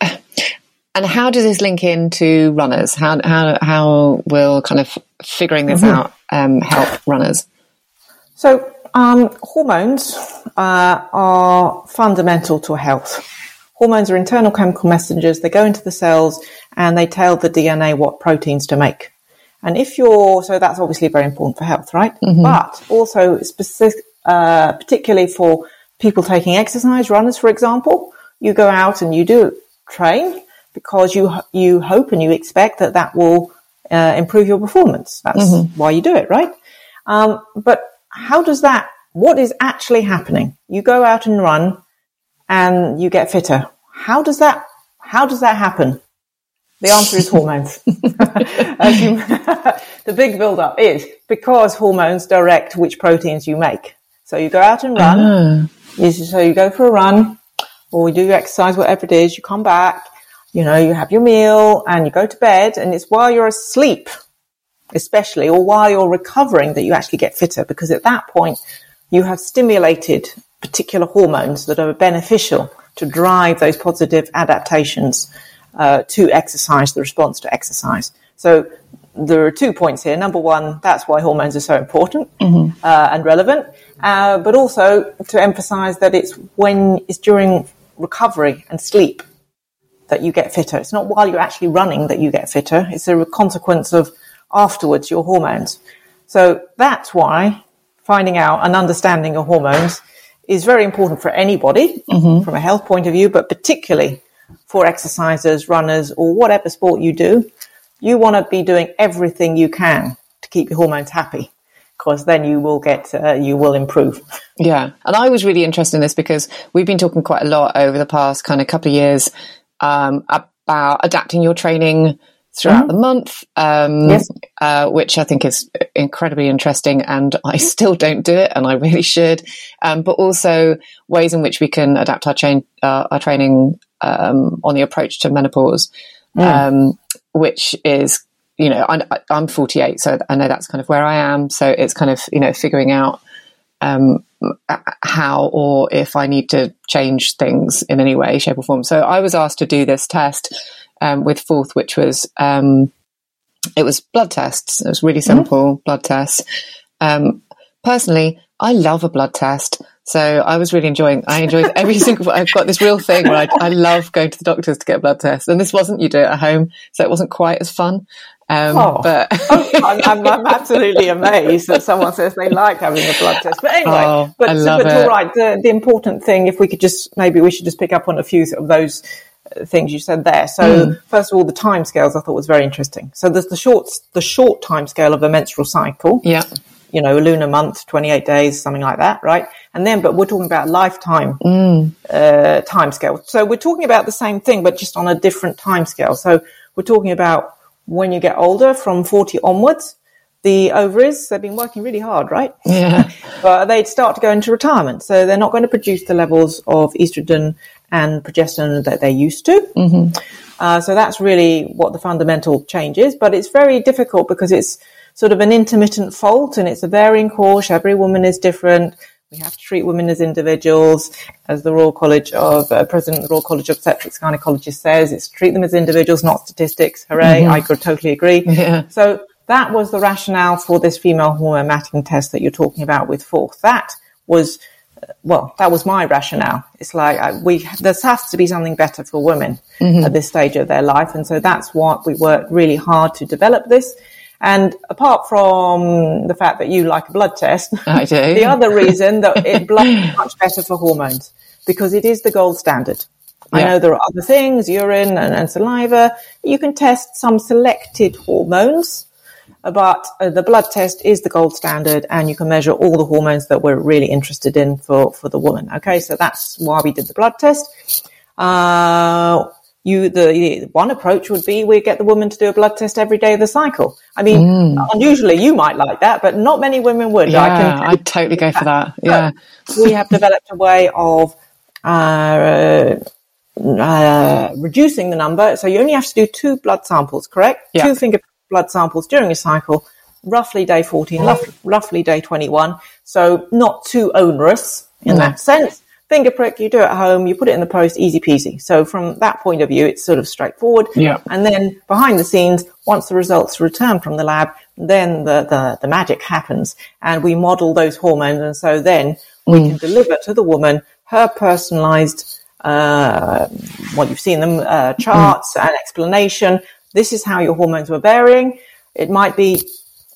and how does this link into runners? How, how, how will kind of figuring this mm-hmm. out um, help runners? So, um, hormones uh, are fundamental to health. Hormones are internal chemical messengers. They go into the cells and they tell the DNA what proteins to make. And if you're, so that's obviously very important for health, right? Mm-hmm. But also specific, uh, particularly for people taking exercise, runners, for example, you go out and you do train because you, you hope and you expect that that will uh, improve your performance. That's mm-hmm. why you do it, right? Um, but how does that, what is actually happening? You go out and run and you get fitter. How does that, how does that happen? The answer is hormones. you, the big build up is because hormones direct which proteins you make. So you go out and run. Uh. You, so you go for a run or you do exercise, whatever it is, you come back, you know, you have your meal and you go to bed and it's while you're asleep, especially, or while you're recovering that you actually get fitter because at that point you have stimulated particular hormones that are beneficial to drive those positive adaptations uh, to exercise, the response to exercise. So there are two points here. Number one, that's why hormones are so important mm-hmm. uh, and relevant, uh, but also to emphasize that it's when it's during recovery and sleep that you get fitter. It's not while you're actually running that you get fitter. It's a consequence of afterwards your hormones. So that's why finding out and understanding your hormones is very important for anybody mm-hmm. from a health point of view, but particularly for exercisers, runners, or whatever sport you do, you want to be doing everything you can to keep your hormones happy because then you will get uh, you will improve yeah and i was really interested in this because we've been talking quite a lot over the past kind of couple of years um, about adapting your training throughout mm-hmm. the month um, yes. uh, which i think is incredibly interesting and i still don't do it and i really should um, but also ways in which we can adapt our, cha- uh, our training um, on the approach to menopause, mm. um, which is, you know, I, am 48, so I know that's kind of where I am. So it's kind of, you know, figuring out um, how or if I need to change things in any way, shape, or form. So I was asked to do this test um, with Forth, which was um, it was blood tests. It was really mm-hmm. simple mm-hmm. blood tests. Um, personally, I love a blood test. So I was really enjoying, I enjoyed every single, I've got this real thing where I, I love going to the doctors to get a blood test. And this wasn't, you do it at home. So it wasn't quite as fun. Um, oh, but oh, I'm, I'm, I'm, absolutely amazed that someone says they like having a blood test. But anyway, oh, but, so, but all right. The, the important thing, if we could just maybe we should just pick up on a few of those uh, things you said there. So mm. first of all, the time scales I thought was very interesting. So there's the short the short time scale of a menstrual cycle. Yeah. You know, a lunar month, 28 days, something like that, right? And then, but we're talking about lifetime mm. uh, time scale. So we're talking about the same thing, but just on a different time scale. So we're talking about when you get older, from 40 onwards, the ovaries, they've been working really hard, right? Yeah. but they'd start to go into retirement. So they're not going to produce the levels of estrogen and progesterone that they're used to. Mm-hmm. Uh, so that's really what the fundamental change is. But it's very difficult because it's sort of an intermittent fault and it's a varying course. Every woman is different. We have to treat women as individuals, as the Royal College of uh, President of the Royal College of Obstetrics Gynecologists says. It's treat them as individuals, not statistics. Hooray! Mm-hmm. I could totally agree. Yeah. So that was the rationale for this female hormone mapping test that you're talking about with Forth. That was well, that was my rationale. It's like uh, we there has to be something better for women mm-hmm. at this stage of their life, and so that's what we worked really hard to develop this. And apart from the fact that you like a blood test, I do. the other reason that it blood is much better for hormones because it is the gold standard. Yeah. I know there are other things, urine and, and, saliva. You can test some selected hormones, but uh, the blood test is the gold standard and you can measure all the hormones that we're really interested in for, for the woman. Okay. So that's why we did the blood test. Uh, you the one approach would be we get the woman to do a blood test every day of the cycle. I mean, mm. unusually you might like that, but not many women would. Yeah, I would totally go for that. Yeah, we have developed a way of uh, uh, reducing the number. So you only have to do two blood samples, correct? Yeah. Two finger blood samples during a cycle, roughly day 14, roughly, roughly day 21. So not too onerous in mm. that sense finger prick, you do it at home, you put it in the post, easy peasy. So from that point of view, it's sort of straightforward. Yeah. And then behind the scenes, once the results return from the lab, then the, the, the magic happens and we model those hormones. And so then we mm. can deliver to the woman her personalized, uh, well, you've seen them, uh, charts mm. and explanation. This is how your hormones were varying. It might be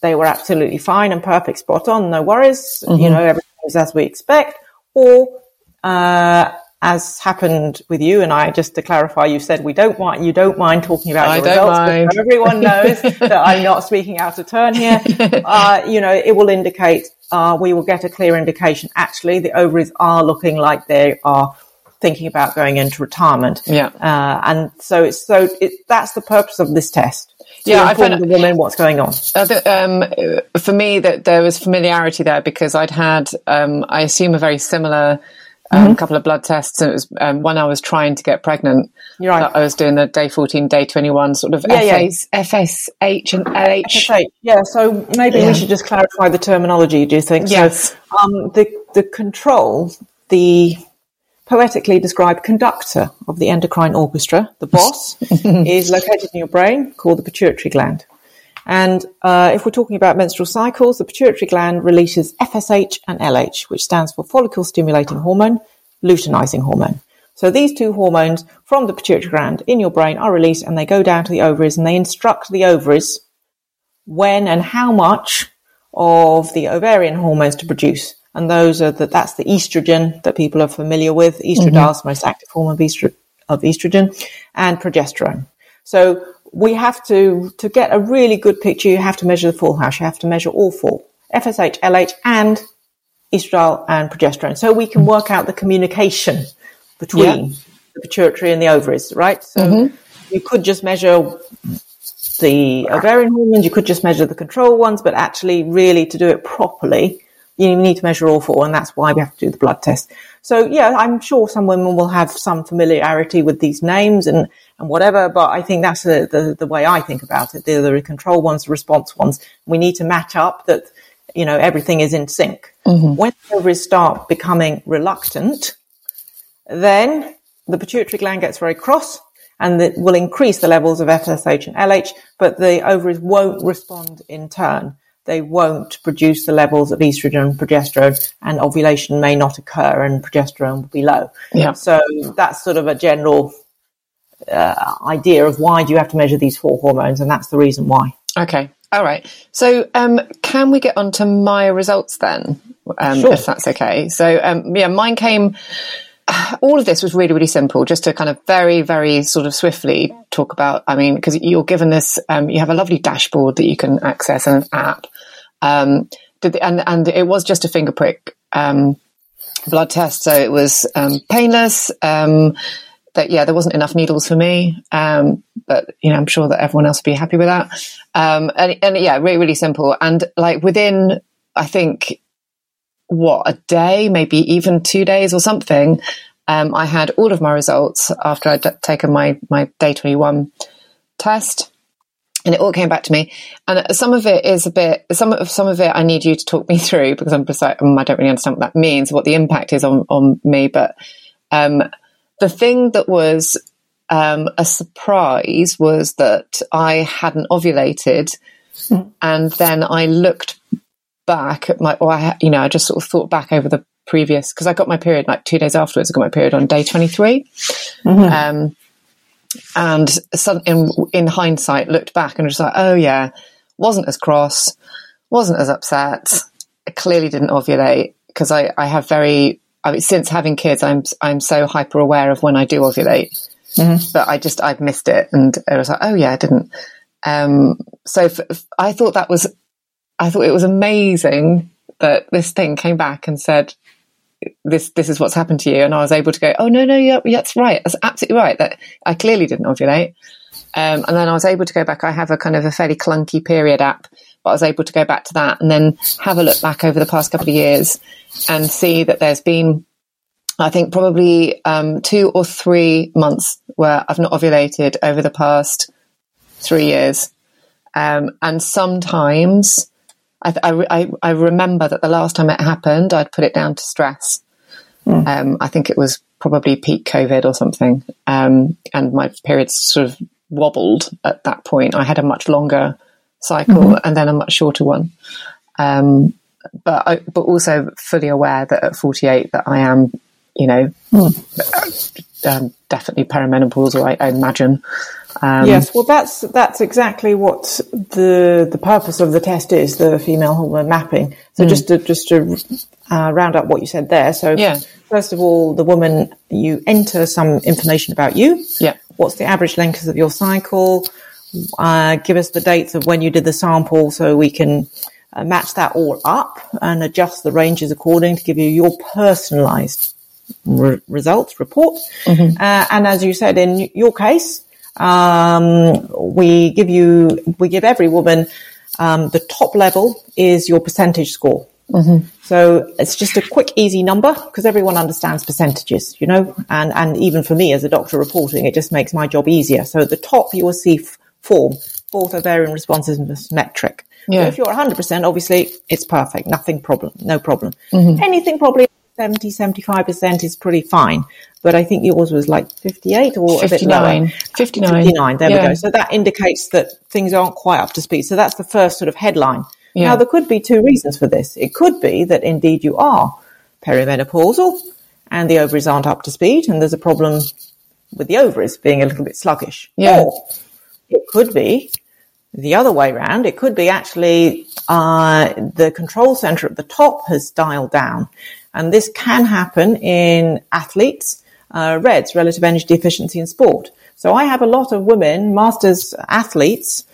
they were absolutely fine and perfect, spot on, no worries. Mm-hmm. You know, everything is as we expect. Or uh, as happened with you and I, just to clarify, you said we don't want you don't mind talking about I your results. Mind. Everyone knows that I'm not speaking out of turn here. Uh, you know, it will indicate uh, we will get a clear indication. Actually, the ovaries are looking like they are thinking about going into retirement. Yeah, uh, and so it's so it, that's the purpose of this test. yeah, I found the woman what's going on. Uh, um, for me, that there was familiarity there because I'd had, um, I assume, a very similar um, mm-hmm. a couple of blood tests. And it was um, when I was trying to get pregnant. You're right. I was doing the day 14, day 21 sort of yeah, FAs, yeah. FSH and LH. FSH. Yeah. So maybe yeah. we should just clarify the terminology. Do you think? Yes. So, um, the, the control, the poetically described conductor of the endocrine orchestra, the boss, is located in your brain called the pituitary gland. And uh, if we're talking about menstrual cycles, the pituitary gland releases FSH and LH, which stands for follicle stimulating hormone, luteinizing hormone. So these two hormones from the pituitary gland in your brain are released and they go down to the ovaries and they instruct the ovaries when and how much of the ovarian hormones to produce. And those are the, that's the estrogen that people are familiar with. Estradiol mm-hmm. is the most active form of, estro- of estrogen and progesterone. So we have to, to get a really good picture, you have to measure the full house. You have to measure all four. FSH, LH, and estradiol and progesterone. So we can work out the communication between yeah. the pituitary and the ovaries, right? So mm-hmm. you could just measure the ovarian hormones, you could just measure the control ones, but actually really to do it properly, you need to measure all four, and that's why we have to do the blood test. So yeah, I'm sure some women will have some familiarity with these names and, and whatever, but I think that's the, the, the way I think about it. They're the control ones, the response ones. We need to match up that you know, everything is in sync. Mm-hmm. When the ovaries start becoming reluctant, then the pituitary gland gets very cross and it will increase the levels of FSH and LH, but the ovaries won't respond in turn. They won't produce the levels of estrogen and progesterone, and ovulation may not occur, and progesterone will be low. Yeah. So that's sort of a general uh, idea of why do you have to measure these four hormones, and that's the reason why. Okay. All right. So, um, can we get on to my results then, um, Sure. if that's okay? So, um, yeah, mine came. All of this was really, really simple. Just to kind of very, very sort of swiftly talk about. I mean, because you're given this, um, you have a lovely dashboard that you can access and an app. Um, did the, and and it was just a finger prick um, blood test, so it was um, painless. That yeah, there wasn't enough needles for me, um, but you know, I'm sure that everyone else would be happy with that. Um, and, and yeah, really, really simple. And like within, I think, what a day, maybe even two days or something. Um, I had all of my results after I'd taken my my day 21 test, and it all came back to me. And some of it is a bit, some of some of it I need you to talk me through because I'm like, um, I don't really understand what that means, what the impact is on on me. But um, the thing that was um, a surprise was that I hadn't ovulated, and then I looked back at my, or I, you know, I just sort of thought back over the previous because I got my period like two days afterwards. I got my period on day twenty um, and some, in, in hindsight, looked back and was like, oh yeah, wasn't as cross, wasn't as upset. I clearly didn't ovulate because I, I have very, I mean, since having kids, I'm, I'm so hyper aware of when I do ovulate, but I just, I've missed it. And it was like, oh yeah, I didn't. Um, so f- f- I thought that was, I thought it was amazing that this thing came back and said, this this is what's happened to you. And I was able to go oh no no yeah that's right. That's absolutely right that I clearly didn't ovulate. Um, and then I was able to go back. I have a kind of a fairly clunky period app but I was able to go back to that and then have a look back over the past couple of years and see that there's been I think probably um, two or three months where I've not ovulated over the past three years um, and sometimes I, I, I remember that the last time it happened, I'd put it down to stress. Um, I think it was probably peak COVID or something. Um, and my periods sort of wobbled at that point. I had a much longer cycle and then a much shorter one. Um, but I, but also fully aware that at 48 that I am, you know, um, definitely perimenopausal, I, I imagine. Um, yes, well, that's that's exactly what the the purpose of the test is, the female hormone mapping. So just to just to uh, round up what you said there. So Yeah. first of all, the woman you enter some information about you. Yeah. What's the average length of your cycle? Uh, give us the dates of when you did the sample, so we can uh, match that all up and adjust the ranges according to give you your personalised re- results report. Uh, and as you said, in your case, um, we give you, we give every woman, um, the top level is your percentage score. So it's just a quick, easy number because everyone understands percentages, you know, and, and even for me as a doctor reporting, it just makes my job easier. So at the top, you will see f- form, Forth ovarian responsiveness metric. Yeah. So if you're 100%, obviously it's perfect. Nothing problem, no problem. Mm-hmm. Anything probably 70, 75% is pretty fine. But I think yours was like 58 or a bit lower. 59. 59. 59, there Yeah. we go. So that indicates that things aren't quite up to speed. So that's the first sort of headline. Yeah. Now there could be two reasons for this. It could be that indeed you are perimenopausal and the ovaries aren't up to speed and there's a problem with the ovaries being a little bit sluggish. Yeah. Or it could be the other way round. It could be actually uh, the control center at the top has dialed down, and this can happen in athletes. Uh, RED-S, relative energy deficiency in sport. So I have a lot of women, masters athletes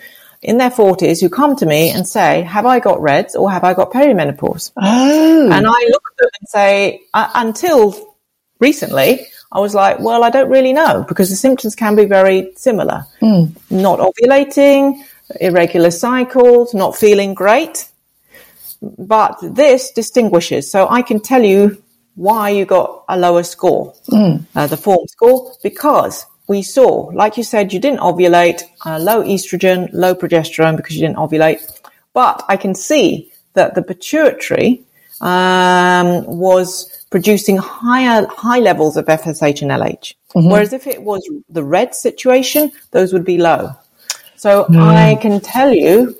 in their forties who come to me and say, have I got RED-S or have I got perimenopause? Oh. And I look at them and say, uh, until recently, I was like, well, I don't really know because the symptoms can be very similar. Not ovulating, irregular cycles, not feeling great. But this distinguishes. So I can tell you why you got a lower score, uh, the form score, because we saw, like you said, you didn't ovulate, uh, low estrogen, low progesterone because you didn't ovulate. But I can see that the pituitary um, was producing higher high levels of FSH and LH. Mm-hmm. Whereas if it was the red situation, those would be low. So mm. I can tell you,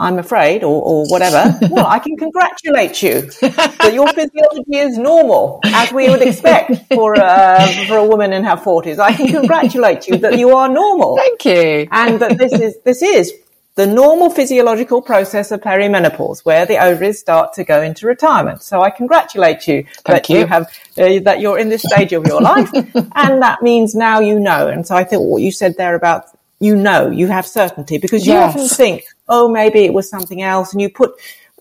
I'm afraid, or, or whatever. well, I can congratulate you that your physiology is normal, as we would expect for uh, for a woman in her forties. I can congratulate you that you are normal. Thank you, and that this is this is the normal physiological process of perimenopause, where the ovaries start to go into retirement. So I congratulate you Thank that you, you have uh, that you're in this stage of your life, and that means now you know. And so I think what you said there about you know, you have certainty because you yes. often think, oh, maybe it was something else, and you put.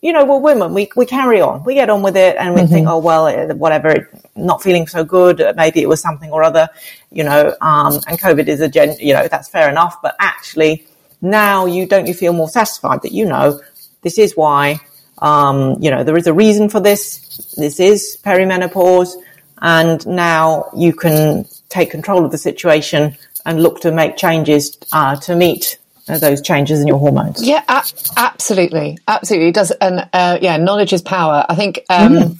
You know, we're women. We we carry on. We get on with it, and we mm-hmm. think, oh well, whatever. Not feeling so good. Uh, maybe it was something or other. You know, um, and COVID is a gen. You know, that's fair enough. But actually, now you don't you feel more satisfied that you know this is why um, you know there is a reason for this this is perimenopause and now you can take control of the situation and look to make changes uh, to meet uh, those changes in your hormones yeah a- absolutely absolutely it does and uh, yeah knowledge is power i think um, mm.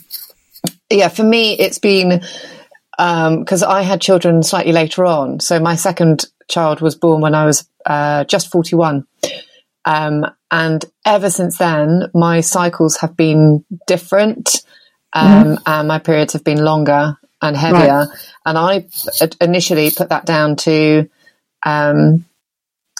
yeah for me it's been because um, I had children slightly later on. So my second child was born when I was uh, just 41. Um, and ever since then, my cycles have been different, um, mm-hmm. and my periods have been longer and heavier. Right. And I initially put that down to um,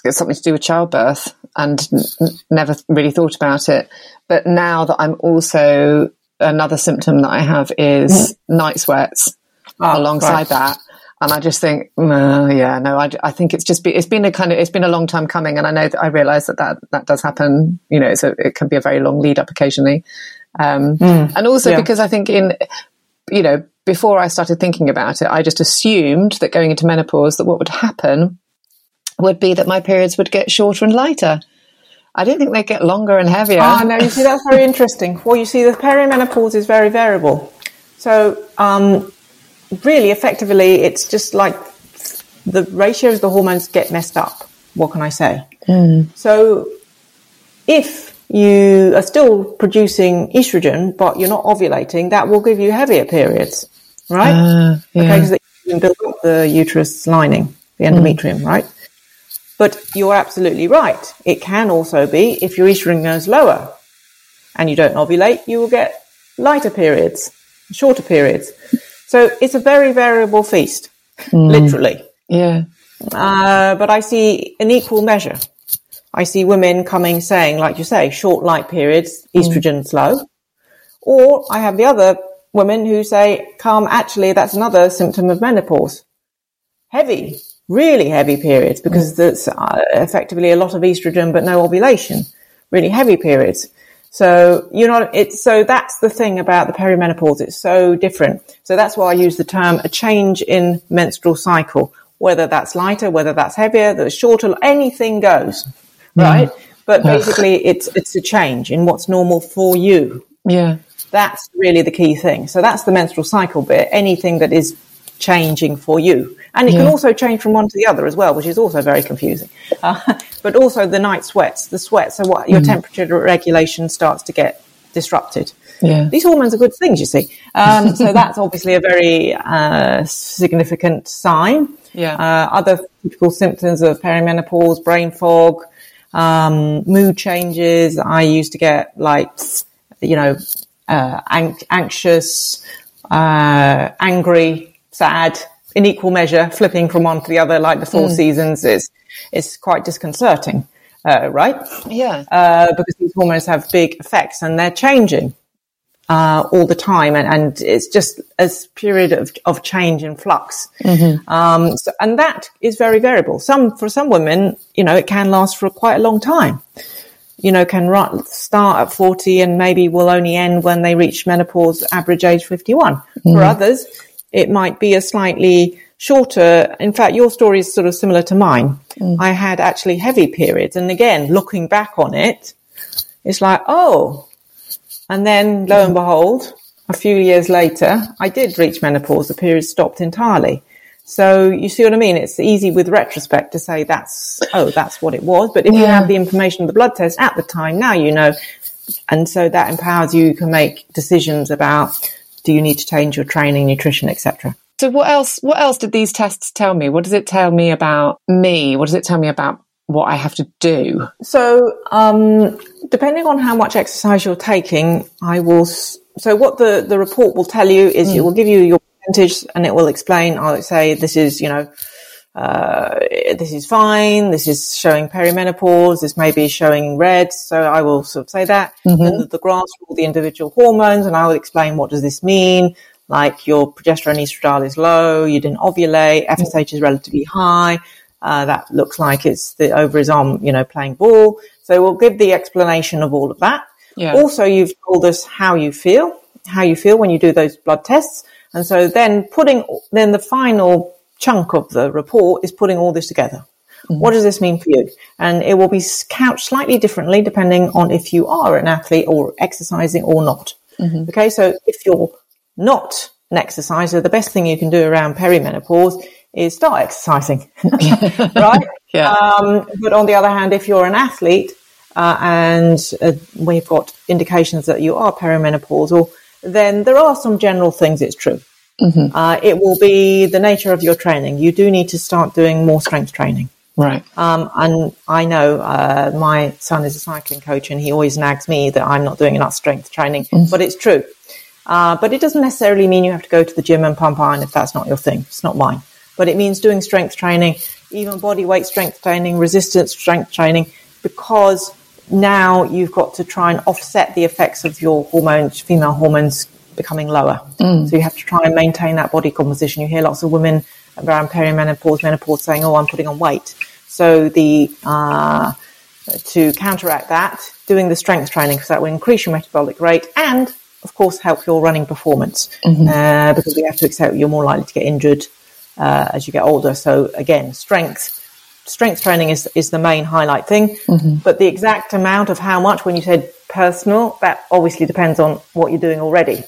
something to do with childbirth, and n- never really thought about it. But now that I'm also another symptom that I have is mm-hmm. night sweats oh, alongside right. that. And I just think, uh, yeah, no, I, I think it's just be, it's been a kind of it's been a long time coming, and I know that I realise that, that that does happen. You know, so it can be a very long lead up occasionally, um, mm, and also yeah. because I think in you know before I started thinking about it, I just assumed that going into menopause that what would happen would be that my periods would get shorter and lighter. I didn't think they'd get longer and heavier. Ah, no, you see, that's very interesting. Well, you see, the perimenopause is very variable. So, um, really effectively, it's just like the ratios of the hormones get messed up. What can I say? Mm. So if you are still producing estrogen, but you're not ovulating, that will give you heavier periods, right? Uh, yeah. Okay, because you can build up the uterus lining, the endometrium, mm. right? But you're absolutely right. It can also be if your estrogen goes lower and you don't ovulate, you will get lighter periods, shorter periods. So it's a very variable feast, mm. literally. Yeah. Uh, but I see an equal measure. I see women coming saying, like you say, short light periods, mm. estrogen's low. Or I have the other women who say, "Come, actually, that's another symptom of menopause. Heavy, really heavy periods because mm. there's uh, effectively a lot of estrogen but no ovulation. Really heavy periods. So you're not, it's, so that's the thing about the perimenopause. It's so different. So that's why I use the term a change in menstrual cycle, whether that's lighter, whether that's heavier, that's shorter, anything goes, mm. right? But basically it's, it's a change in what's normal for you. Yeah. That's really the key thing. So that's the menstrual cycle bit. Anything that is changing for you. And it yeah. can also change from one to the other as well, which is also very confusing. Uh, but also the night sweats, the sweat. So what your mm. temperature regulation starts to get disrupted. Yeah. These hormones are good things, you see. Um, so that's obviously a very uh, significant sign. Yeah. Uh, other typical symptoms of perimenopause, brain fog, um, mood changes. I used to get like, you know, uh, an- anxious, uh, angry, sad, in equal measure, flipping from one to the other like the four mm. seasons is is quite disconcerting, uh, right? Yeah, uh, because these hormones have big effects and they're changing uh, all the time, and, and, it's just a period of of change and flux. Mm-hmm. Um, so, and that is very variable. Some for some women, you know, it can last for quite a long time. You know, can run, start at 40 and maybe will only end when they reach menopause, average age 51. Mm-hmm. For others, it might be a slightly shorter. In fact, your story is sort of similar to mine. Mm. I had actually heavy periods. And again, looking back on it, it's like, oh, and then lo and behold, a few years later, I did reach menopause. The period stopped entirely. So you see what I mean? It's easy with retrospect to say that's, oh, that's what it was. But if yeah. you have the information of the blood test at the time, now you know and so that empowers you. You can make decisions about do you need to change your training, nutrition, etc. So what else? What else did these tests tell me? What does it tell me about me? What does it tell me about what I have to do? So, um, depending on how much exercise you're taking, I will. So, what the the report will tell you is mm. it will give you your percentage, and it will explain. I'll say this is you know. Uh, this is fine. This is showing perimenopause. This may be showing red. So I will sort of say that. Mm-hmm. And the, the graphs for all the individual hormones, and I will explain what does this mean like your progesterone estradiol is low, you didn't ovulate, FSH is relatively high. Uh, that looks like it's the ovaries on, you know, playing ball. So we'll give the explanation of all of that. Yeah. Also, you've told us how you feel, how you feel when you do those blood tests. And so then putting, then the final chunk of the report is putting all this together. Mm-hmm. What does this mean for you? And it will be couched slightly differently depending on if you are an athlete or exercising or not. Mm-hmm. Okay. So if you're not an exerciser, the best thing you can do around perimenopause is start exercising, right? yeah. Um, but on the other hand, if you're an athlete uh, and uh, we've got indications that you are perimenopausal, then there are some general things it's true. Mm-hmm. Uh, it will be the nature of your training. You do need to start doing more strength training. Right. Um, and I know uh, my son is a cycling coach and he always nags me that I'm not doing enough strength training, mm-hmm. but it's true. Uh, but it doesn't necessarily mean you have to go to the gym and pump iron if that's not your thing. It's not mine. But it means doing strength training, even body weight strength training, resistance strength training, because now you've got to try and offset the effects of your hormones, female hormones becoming lower. Mm. So you have to try and maintain that body composition. You hear lots of women around perimenopause, menopause saying, "Oh, I'm putting on weight." So the uh, to counteract that, doing the strength training because that will increase your metabolic rate and of course, help your running performance mm-hmm. uh, because we have to accept you're more likely to get injured uh, as you get older. So again, strength. Strength training is, is the main highlight thing, mm-hmm. but the exact amount of how much, when you said personal, that obviously depends on what you're doing already.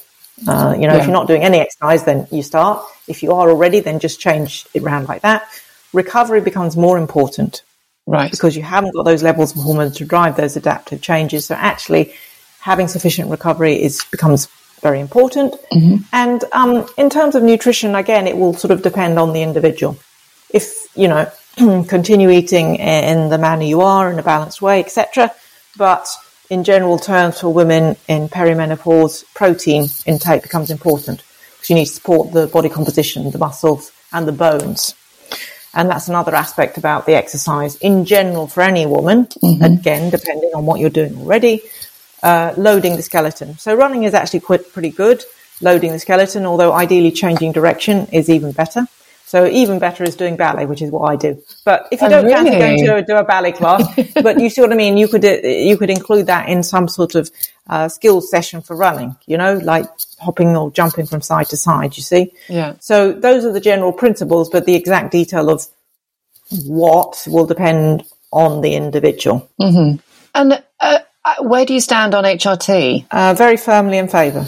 Uh, you know, yeah. if you're not doing any exercise, then you start. If you are already, then just change it around like that. Recovery becomes more important. Right. Because you haven't got those levels of hormones to drive those adaptive changes. So actually, having sufficient recovery is becomes very important. Mm-hmm. And um, in terms of nutrition, again, it will sort of depend on the individual. If you know, continue eating in the manner you are in a balanced way, etc. But in general terms, for women in perimenopause, protein intake becomes important because you need to support the body composition, the muscles, and the bones. And that's another aspect about the exercise in general for any woman. Mm-hmm. Again, depending on what you're doing already, uh, loading the skeleton. So running is actually quite pretty good, loading the skeleton, although ideally changing direction is even better. So even better is doing ballet, which is what I do. But if you oh, don't really? fancy going to do a ballet class, but you see what I mean, you could uh, you could include that in some sort of uh, skills session for running. You know, like hopping or jumping from side to side. You see? Yeah. So those are the general principles, but the exact detail of what will depend on the individual. Mm-hmm. And uh, uh, where do you stand on HRT? Uh, very firmly in favour.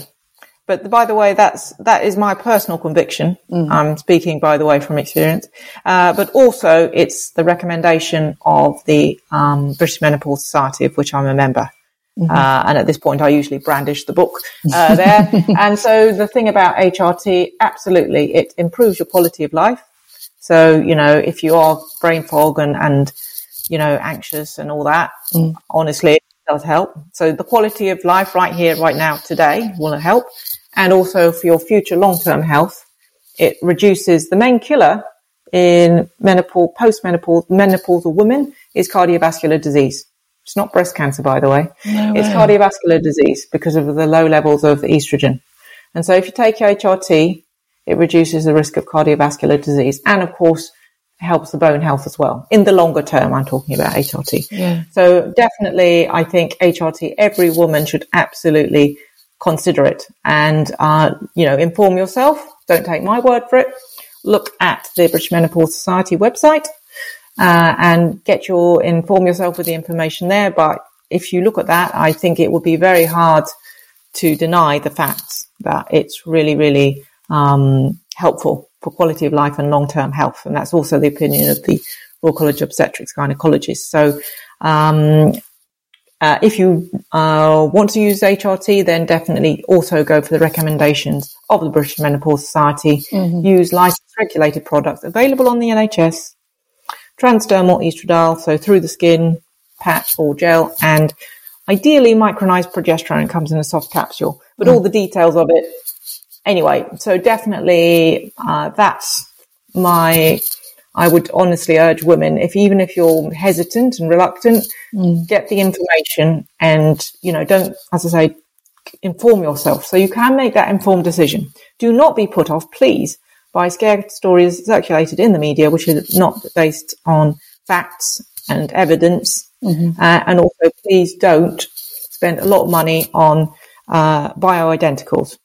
But by the way, that's that is my personal conviction. Mm. I'm speaking, by the way, from experience. Uh, but also, it's the recommendation of the um, British Menopause Society, of which I'm a member. Mm-hmm. Uh, and at this point, I usually brandish the book uh, there. and so, the thing about HRT, absolutely, it improves your quality of life. So, you know, if you are brain fog and and you know anxious and all that, mm. honestly, does help. So the quality of life right here, right now, today will help. And also for your future long-term health, it reduces the main killer in menopause, post-menopause, menopausal women is cardiovascular disease. It's not breast cancer, by the way. No it's cardiovascular disease because of the low levels of estrogen. And so if you take HRT, it reduces the risk of cardiovascular disease. And of course, helps the bone health as well. In the longer term, I'm talking about HRT. Yeah. So definitely, I think HRT, every woman should absolutely consider it and, uh, you know, inform yourself. Don't take my word for it. Look at the British Menopause Society website, uh, and get your, inform yourself with the information there. But if you look at that, I think it would be very hard to deny the facts that it's really, really, um, helpful for quality of life and long-term health. And that's also the opinion of the Royal College of Obstetrics Gynecologists. So, um, uh, if you uh, want to use HRT, then definitely also go for the recommendations of the British Menopause Society. Mm-hmm. Use licensed regulated products available on the NHS, transdermal estradiol, so through the skin, patch or gel, and ideally micronized progesterone comes in a soft capsule. But all the details of it, anyway. So definitely, uh, that's my I would honestly urge women, if even if you're hesitant and reluctant, get the information and, you know, don't, as I say, inform yourself so you can make that informed decision. Do not be put off, please, by scare stories circulated in the media, which are not based on facts and evidence. Uh, and also, please don't spend a lot of money on uh, bioidenticals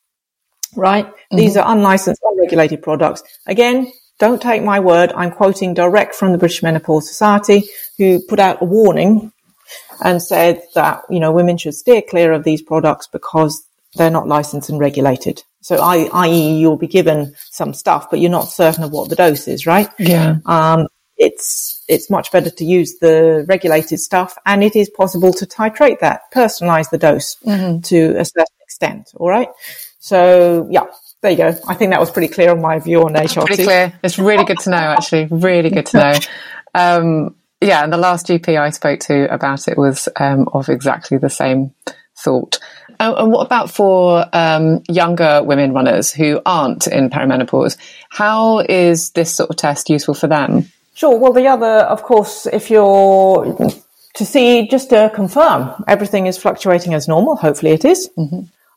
right? These are unlicensed, unregulated products. Again, don't take my word. I'm quoting direct from the British Menopause Society, who put out a warning and said that, you know, women should steer clear of these products because they're not licensed and regulated. So, I, i.e., you'll be given some stuff, but you're not certain of what the dose is, right? Yeah. Um, it's it's much better to use the regulated stuff, and it is possible to titrate that, personalize the dose to a certain extent. All right. So yeah, there you go. I think that was pretty clear on my view on HRT. Pretty clear. It's really good to know, actually. Really good to know. Um, yeah, and the last GP I spoke to about it was um, of exactly the same thought. Oh, and what about for um, younger women runners who aren't in perimenopause? How is this sort of test useful for them? Sure. Well, the other, of course, if you're to see just to confirm everything is fluctuating as normal, hopefully it is.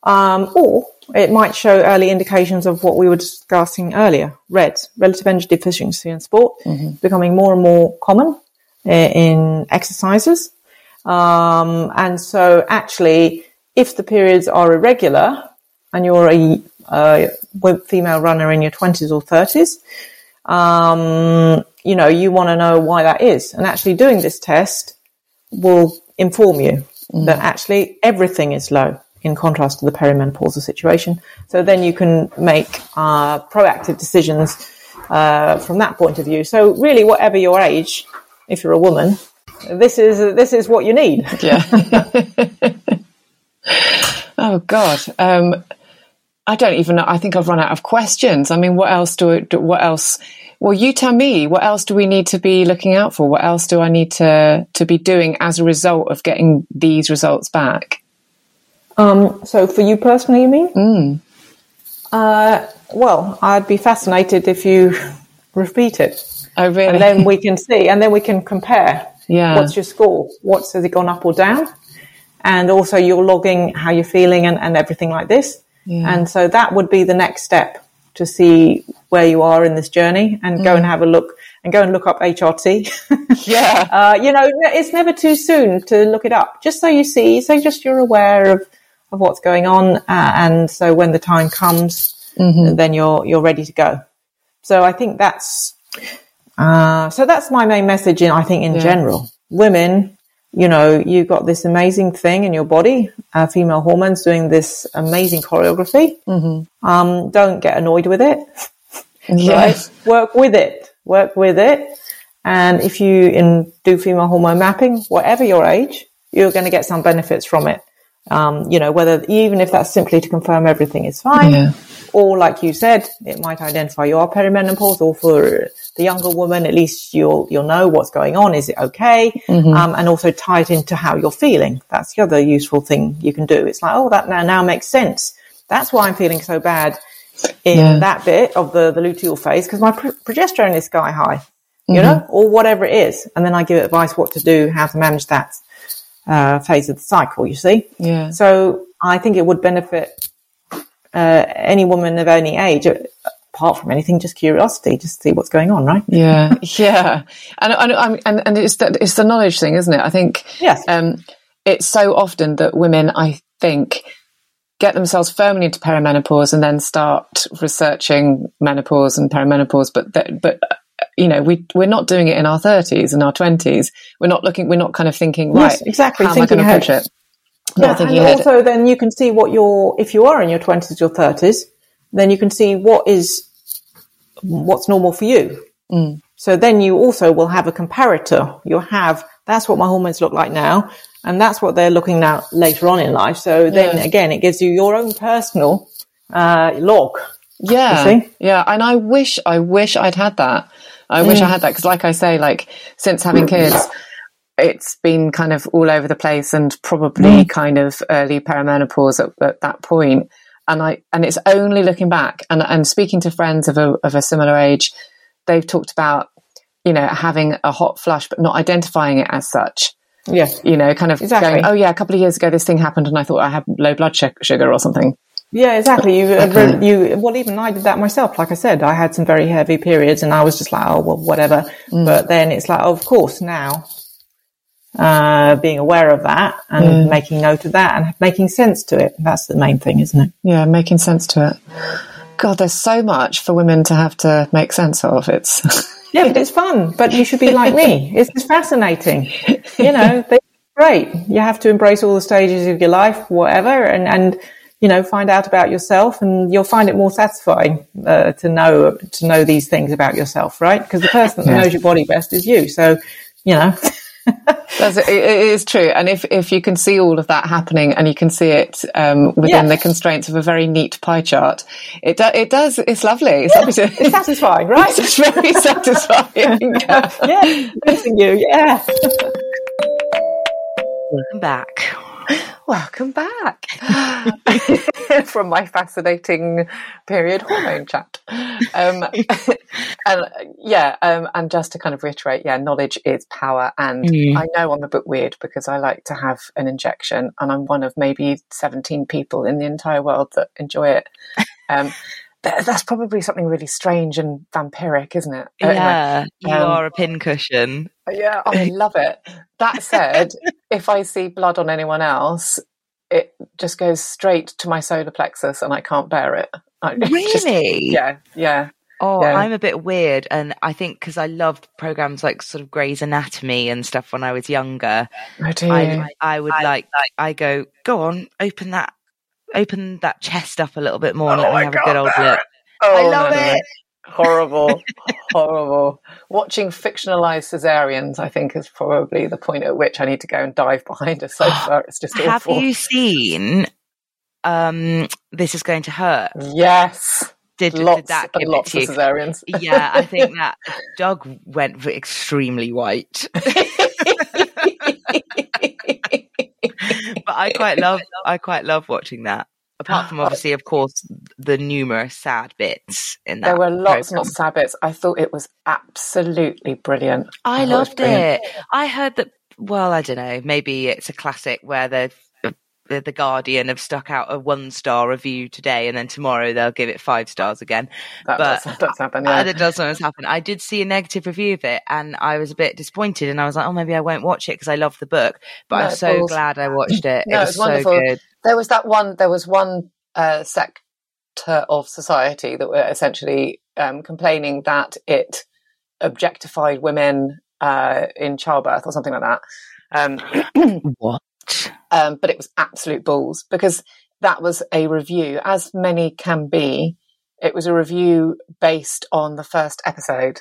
Um, or it might show early indications of what we were discussing earlier, RED, relative energy deficiency in sport, becoming more and more common uh, in exercises. Um, and so actually, if the periods are irregular and you're a, a female runner in your 20s or 30s, um, you know, you want to know why that is. And actually doing this test will inform you that actually everything is low in contrast to the perimenopausal situation. So then you can make uh, proactive decisions uh, from that point of view. So really, whatever your age, if you're a woman, this is this is what you need. Yeah. oh God. Um, I don't even know. I think I've run out of questions. I mean, what else do, do what else? Well, you tell me. What else do we need to be looking out for? What else do I need to to be doing as a result of getting these results back? Um, so for you personally, you mean? Uh, well, I'd be fascinated if you repeat it. Oh, really? And then we can see, and then we can compare. Yeah. What's your score? What's, has it gone up or down? And also you're logging how you're feeling and, and everything like this. Yeah. And so that would be the next step to see where you are in this journey and go and have a look and go and look up HRT. yeah. uh, you know, it's never too soon to look it up, just so you see, so just you're aware of, of what's going on. Uh, and so when the time comes, then you're, you're ready to go. So I think that's, uh, so that's my main message in, I think in general, women, you know, you've got this amazing thing in your body, uh, female hormones doing this amazing choreography. Um, don't get annoyed with it. right? Work with it. Work with it. And if you in, do female hormone mapping, whatever your age, you're going to get some benefits from it. Um, you know, whether even if that's simply to confirm everything is fine, Yeah. or like you said, it might identify you are perimenopause, or for the younger woman, at least you'll you'll know what's going on. Is it okay? Um, and also tie it into how you're feeling. That's the other useful thing you can do. It's like, oh, that now now makes sense. That's why I'm feeling so bad in Yeah. that bit of the the luteal phase because my pro- progesterone is sky high, you know, or whatever it is. And then I give advice what to do, how to manage that uh, phase of the cycle. You see. Yeah. So I think it would benefit uh, any woman of any age, apart from anything, just curiosity, just to see what's going on, right? Yeah, yeah, and and and and it's the, it's the knowledge thing, isn't it? I think Yes. um, it's so often that women, I think, get themselves firmly into perimenopause and then start researching menopause and perimenopause, but that, but you know, we we're not doing it in our thirties and our twenties. We're not looking. We're not kind of thinking, right? Yes, exactly, How am I thinking going to approach it? Not Yeah, thinking and ahead. also then you can see what your if you are in your twenties or thirties, then you can see what is what's normal for you. Mm. So then you also will have a comparator. You'll have that's what my hormones look like now. And that's what they're looking now later on in life. So then Yeah. again, it gives you your own personal uh, log. Yeah, yeah, and I wish, I wish I'd had that. I wish I had that because, like I say, like since having kids, it's been kind of all over the place and probably mm. kind of early perimenopause at, at that point. And I, and it's only looking back and and speaking to friends of a of a similar age, they've talked about you know having a hot flush but not identifying it as such. Yeah. You know, kind of Exactly. going, oh yeah, a couple of years ago this thing happened and I thought I had low blood su- sugar or something. Yeah, exactly. You, uh, you, well, even I did that myself. Like I said, I had some very heavy periods and I was just like, oh, well, whatever. But then it's like, oh, of course, now, uh, being aware of that and making note of that and making sense to it. That's the main thing, isn't it? Yeah, making sense to it. God, there's so much for women to have to make sense of. It's Yeah, but it's fun. But you should be like me. It's just fascinating. You know, great. You have to embrace all the stages of your life, whatever, and, and, you know, find out about yourself and you'll find it more satisfying, uh, to know, to know these things about yourself, right? Because the person that knows your body best is you. So, you know, That's, it, it is true, and if if you can see all of that happening, and you can see it um, within Yeah. the constraints of a very neat pie chart, it do, it does. It's lovely. It's lovely to. it's satisfying, right? It's very satisfying. yeah, missing you. Yeah. Welcome back. Welcome back from my fascinating period hormone chat. Um, and yeah, um, and just to kind of reiterate, yeah, knowledge is power. And Mm. I know I'm a bit weird because I like to have an injection, and I'm one of maybe 17 people in the entire world that enjoy it. Um, that's probably something really strange and vampiric, isn't it? Anyway. Yeah, you um, are a pincushion. Yeah, I love it. That said, if I see blood on anyone else, it just goes straight to my solar plexus and I can't bear it. I just- Really? yeah, yeah. Oh, Yeah. I'm a bit weird, and I think because I loved programs like sort of Grey's Anatomy and stuff when I was younger, I do. I I would like I go go on, open that open that chest up a little bit more and let Oh, me I have a good old bear look. Oh, I love no, no. it. Horrible, horrible. Watching fictionalized cesareans, I think, is probably the point at which I need to go and dive behind a sofa. It's just Have awful. you seen um This is going to hurt? Yes, Did, did lots that and give lots it of to you? cesareans. yeah, I think that Doug went for extremely white. but I quite love I quite love watching that. Apart from obviously, of course, the numerous sad bits in that. There were lots and programme. lots of sad bits. I thought it was absolutely brilliant. I was loved brilliant. it. I heard that. Well, I don't know. Maybe it's a classic where the the, the Guardian have stuck out a one star review today, and then tomorrow they'll give it five stars again. That But- does, that does happen. Yeah. that does sometimes happen. I did see a negative review of it, and I was a bit disappointed. And I was like, "Oh, maybe I won't watch it because I love the book." But No, I'm so balls. glad I watched it. No, it it was, was so wonderful. good. There was that one. There was one uh, sector of society that were essentially um, complaining that it objectified women uh, in childbirth or something like that. Um, What? Um, but it was absolute balls because that was a review, as many can be. It was a review based on the first episode,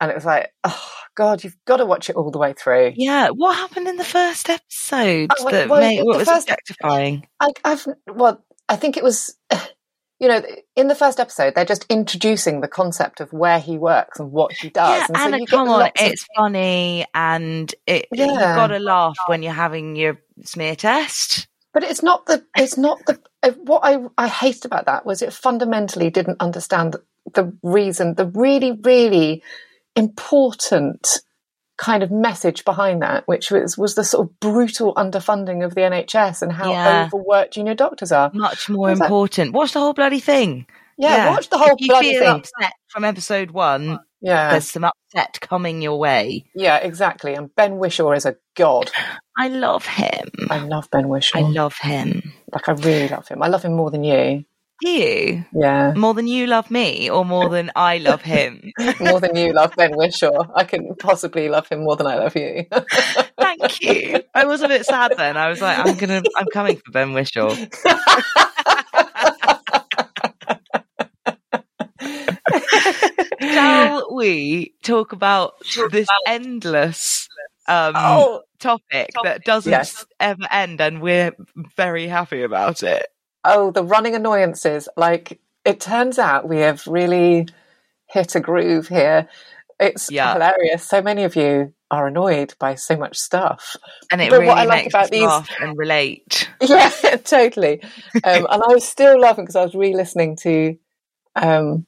and it was like, oh God, you've got to watch it all the way through. Yeah, what happened in the first episode Oh, well, that well, made what was first- objectifying? I, I've well, I think it was, you know, in the first episode, they're just introducing the concept of where he works and what he does. Yeah, and so Anna, you come on, of- it's funny and it you've got to laugh when you're having your smear test. but it's not the, it's not the. uh, What I I hate about that was it fundamentally didn't understand the reason, the really really important kind of message behind that, which was was the sort of brutal underfunding of the NHS and how Yeah. overworked junior doctors are. Much more important. Watch the whole bloody thing. Yeah, watch the whole if you bloody feel thing. upset from episode one, Yeah, there's some upset coming your way. yeah, exactly. And Ben Whishaw is a god. I love him. I love Ben Whishaw. I love him. like I really love him. I love him more than you. You? Yeah, More than you love me or more than I love him? more than you love Ben Whishaw. I can possibly love him more than I love you. Thank you. I was a bit sad then. I was like, I'm gonna I'm coming for Ben Whishaw. Shall we talk about this endless um oh, topic that doesn't Yes. ever end, and we're very happy about it. Oh, the running annoyances. Like, it turns out we have really hit a groove here. It's Yeah. hilarious. So many of you are annoyed by so much stuff. And it But really what I like makes about these- laugh and relate. Yeah, totally. Um, and I was still laughing because I was re-listening to um,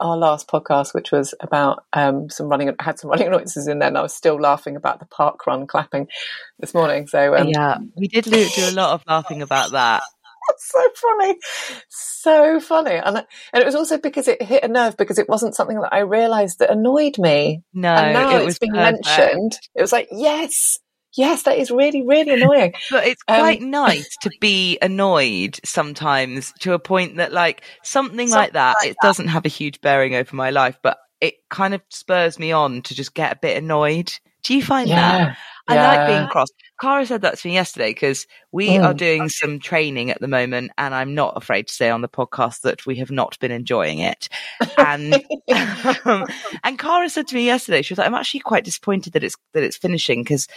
our last podcast, which was about um, some running, I had some running annoyances in there, and I was still laughing about the park run clapping this morning. So um, yeah, we did do a lot of laughing about that. So funny, so funny, and and it was also because it hit a nerve because it wasn't something that I realised that annoyed me, No, and now it it's was been perfect. mentioned. It was like, yes, yes, that is really, really annoying. But it's Um, quite nice to be annoyed sometimes to a point that, like, something like that, it doesn't have a huge bearing over my life, but it kind of spurs me on to just get a bit annoyed. Do you find that? I like being cross. Cara said that to me yesterday because we Mm. are doing some training at the moment, and I'm not afraid to say on the podcast that we have not been enjoying it. And um, and Cara said to me yesterday, she was like, "I'm actually quite disappointed that it's that it's finishing because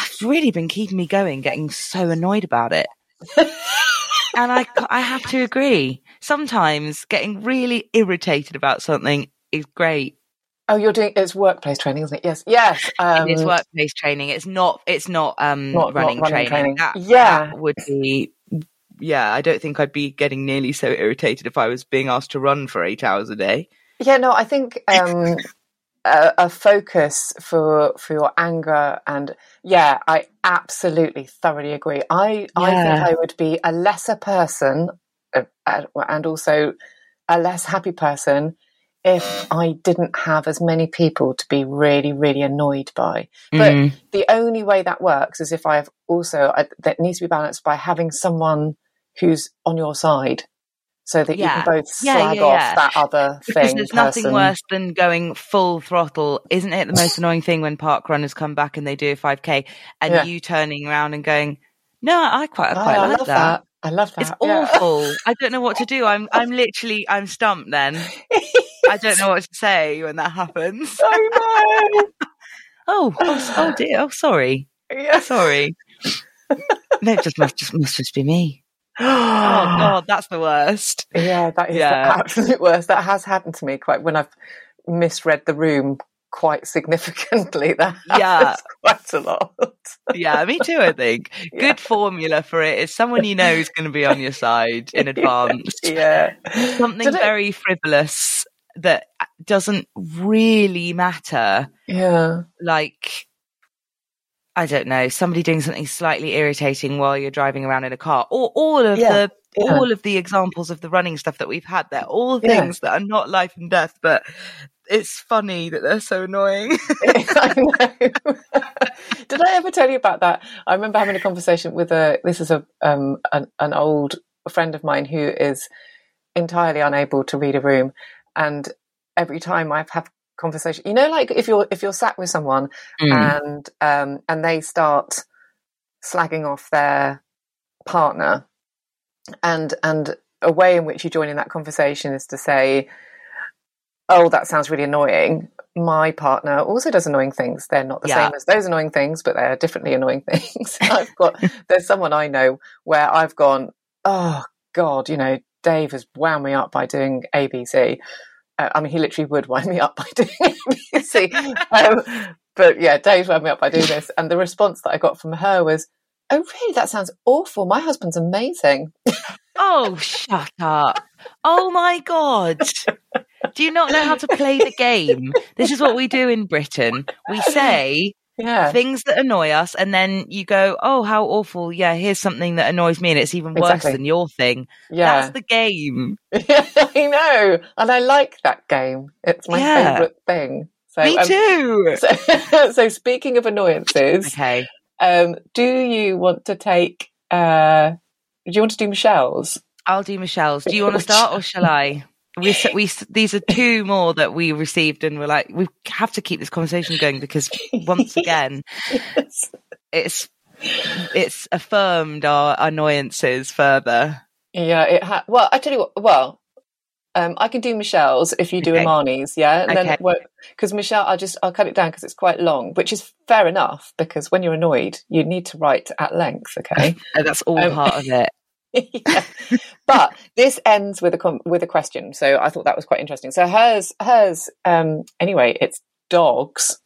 it's really been keeping me going, getting so annoyed about it." and I I have to agree. Sometimes getting really irritated about something is great. Oh, you're doing it's workplace training, isn't it? Yes, yes. Um, it is workplace training. It's not. It's not um Not- not running, running training. training. That, Yeah. that would be. Yeah, I don't think I'd be getting nearly so irritated if I was being asked to run for eight hours a day. Yeah, no, I think um, a, a focus for for your anger and yeah, I absolutely thoroughly agree. I I think I would be a lesser person uh, and also a less happy person if I didn't have as many people to be really really annoyed by. But Mm. the only way that works is if I have also I, that needs to be balanced by having someone who's on your side. So that Yeah. you can both Yeah, slag yeah, off that other Because thing. there's nothing worse than going full throttle. Isn't it the most annoying thing when park runners come back and they do a 5k and you turning around and going, "No, I quite, I Oh, quite I like love that." that. I love that. It's awful. I don't know what to do. I'm, I'm literally, I'm stumped. Then I don't know what to say when that happens. I know. Oh, oh, oh dear. Oh, sorry, Yeah. sorry. No, it just must just must just be me. Oh God, that's the worst. Yeah, that is Yeah. the absolute worst. That has happened to me quite when I've misread the room quite significantly. That Yeah. quite a lot. Yeah, me too. I think good formula for it is someone you know is going to be on your side in advance. yeah. Something Did it- very frivolous that doesn't really matter. Yeah. like I don't know, somebody doing something slightly irritating while you're driving around in a car, or all of Yeah, the yeah. all of the examples of the running stuff that we've had. They're all Yeah. things that are not life and death, but it's funny that they're so annoying. I know. Did I ever tell you about that? I remember having a conversation with a. This is a um an, an old friend of mine who is entirely unable to read a room, and every time I've had conversation, you know, like if you're if you're sat with someone Mm. and um and they start slagging off their partner, and and a way in which you join in that conversation is to say, "Oh, that sounds really annoying." My partner also does annoying things. They're not the Yeah. same as those annoying things, but they're differently annoying things. I've got there's someone I know where I've gone, "Oh God," you know, Dave has wound me up by doing ABC. Uh, I mean, he literally would wind me up by doing ABC. um, but yeah, Dave's wound me up by doing this, and the response that I got from her was, "Oh, really? That sounds awful. My husband's amazing." oh, shut up! Oh my god! Do you not know how to play the game? This is what we do in Britain. We say Yeah, things that annoy us, and then you go, "Oh, how awful!" Yeah, here's something that annoys me, and it's even worse Exactly. than your thing. yeah. That's the game. I know, and I like that game. It's my Yeah. favourite thing. So, Me um, too. So, so speaking of annoyances, Okay. um, do you want to take? Uh, do you want to do Michelle's? I'll do Michelle's. Do you want to start or shall I? We, we, these are two more that we received and we're like, we have to keep this conversation going because once again, Yes. it's, it's affirmed our annoyances further. Yeah, it ha- well, I tell you what. Well, Um, I can do Michelle's if you do Okay. Imani's, yeah. And Okay. then because Michelle, I'll just I'll cut it down because it's quite long, which is fair enough because when you're annoyed, you need to write at length. Okay. That's all Um, part of it. yeah. But this ends with a com- with a question, so I thought that was quite interesting. So hers hers um, anyway, it's dogs.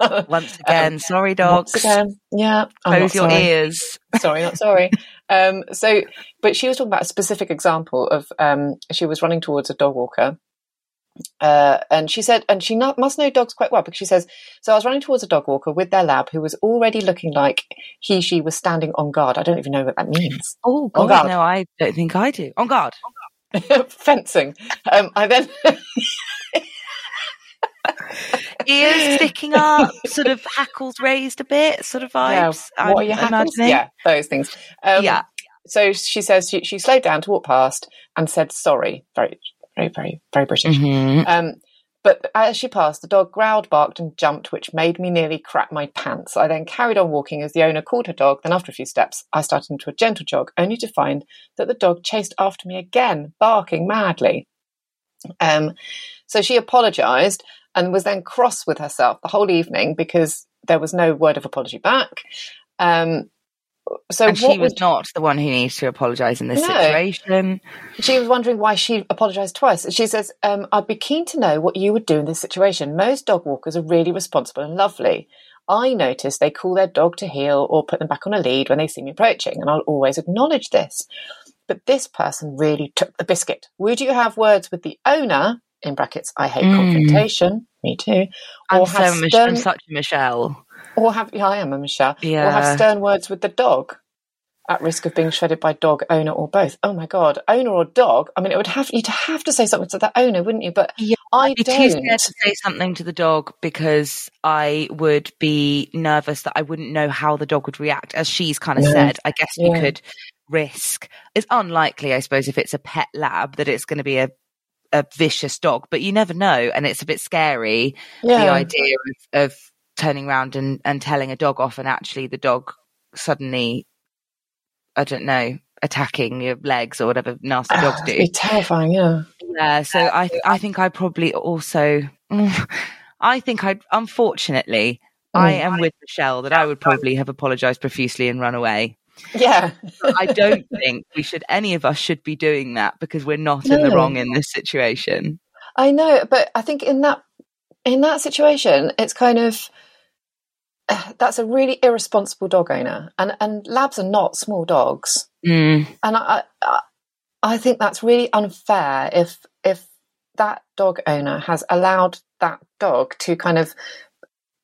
Once again, sorry, dogs. Again, yeah. Close your sorry. ears. sorry, not sorry. Um, so, but she was talking about a specific example of um, she was running towards a dog walker. Uh, and she said, and she not, must know dogs quite well because she says, so I was running towards a dog walker with their lab who was already looking like he, she was standing on guard. I don't even know what that means. Oh, On God, guard. no, I don't think I do. On guard. Fencing. Um, I then, Ears sticking up, sort of hackles raised a bit, sort of yeah, vibes. what I'm are your hackles? imagining. Yeah, those things. Um, Yeah. So she says she, she slowed down to walk past and said sorry. Very, very, very, very British. Mhm. Um, but as she passed, the dog growled, barked, and jumped, which made me nearly crap my pants. I then carried on walking as the owner called her dog. Then, after a few steps, I started into a gentle jog, only to find that the dog chased after me again, barking madly. Um, so she apologised and was then cross with herself the whole evening because there was no word of apology back. Um, so and she was would- not the one who needs to apologise in this No. situation. she was wondering why she apologised twice. She says, um, I'd be keen to know what you would do in this situation. Most dog walkers are really responsible and lovely. I notice they call their dog to heel or put them back on a lead when they see me approaching, and I'll always acknowledge this. But this person really took the biscuit. Would you have words with the owner, in brackets, I hate Mm. confrontation, me too, I'm, or so have, Mich- stern, I'm such a Michelle. Or have, yeah, I am a Michelle, Yeah. or have stern words with the dog? At risk of being shredded by dog owner or both. Oh my god, owner or dog? I mean, it would have you'd have to say something to the owner, wouldn't you? But Yeah, I I'd be don't. scared to say something to the dog because I would be nervous that I wouldn't know how the dog would react. As she's kind of Yeah. said, I guess you could risk. It's unlikely, I suppose, if it's a pet lab that it's going to be a a vicious dog, but you never know, and it's a bit scary. The idea of, of turning around and, and telling a dog off, and actually the dog suddenly, I don't know, attacking your legs or whatever nasty Ah, dogs do. be terrifying. Yeah, Yeah, so I I think I probably also I think I unfortunately I Mm. am with Michelle that I would probably have apologized profusely and run away. yeah, I don't think we should any of us should be doing that because we're not in the wrong in this situation. I know. But I think in that in that situation, it's kind of that's a really irresponsible dog owner, and and labs are not small dogs. Mm, and I, I, I think that's really unfair if if that dog owner has allowed that dog to kind of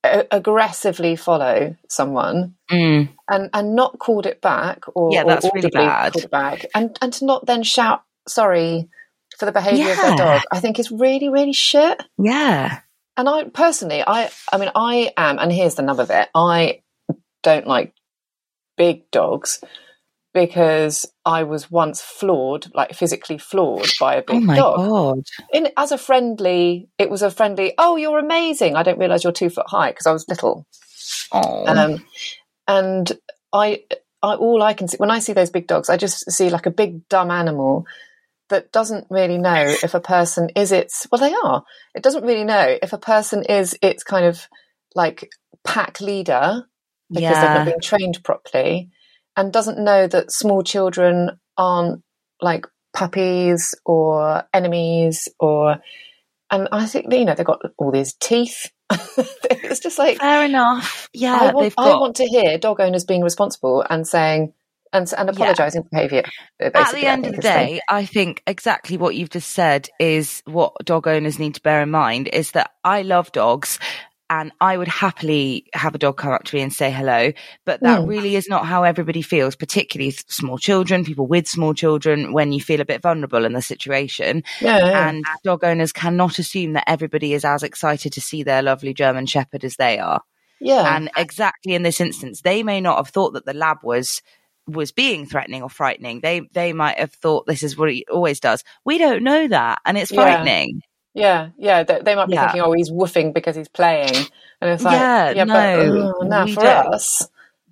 aggressively follow someone mm. and and not called it back or Yeah, or that's really bad. called it back and and to not then shout sorry for the behaviour of their Yeah. dog I think is really really shit Yeah. And I personally, I, I mean, I am, and here's the nub of it. I don't like big dogs because I was once floored, like physically floored by a big oh my dog. god. In, as a friendly, it was a friendly. Oh, you're amazing! I don't realise you're two foot high because I was little. Oh. Um, and I, I, all I can see when I see those big dogs, I just see like a big dumb animal that doesn't really know if a person is its. Well, they are. It doesn't really know if a person is its kind of like pack leader because they've not been trained properly, and doesn't know that small children aren't like puppies or enemies or. And I think you know they've got all these teeth. it's just like Fair enough. Yeah, I want, they've I want to hear dog owners being responsible and saying and and apologising for behaviour. at the end of the day, I think exactly what you've just said is what dog owners need to bear in mind is that I love dogs and I would happily have a dog come up to me and say hello, but that Mm. really is not how everybody feels, particularly small children, people with small children, when you feel a bit vulnerable in the situation. yeah, yeah. And dog owners cannot assume that everybody is as excited to see their lovely German Shepherd as they are. yeah, And exactly in this instance, they may not have thought that the lab was was being threatening or frightening. They they might have thought this is what he always does. We don't know that, and it's Yeah. frightening. yeah, yeah. They, they might be Yeah. thinking, "Oh, he's woofing because he's playing," and it's like, Yeah, yeah, no, but now for don't. us,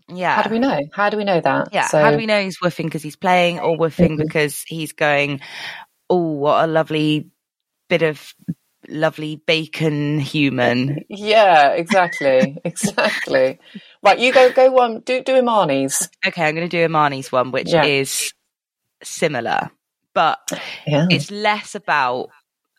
Yeah. how do we know? How do we know that? Yeah. So, How do we know he's woofing because he's playing or woofing Mhm. because he's going oh, what a lovely bit of lovely bacon human. Yeah, exactly, exactly. Right, you go go one. Do do Imani's. Okay, I'm going to do Imani's one, which Yeah. is similar, but Yeah. it's less about.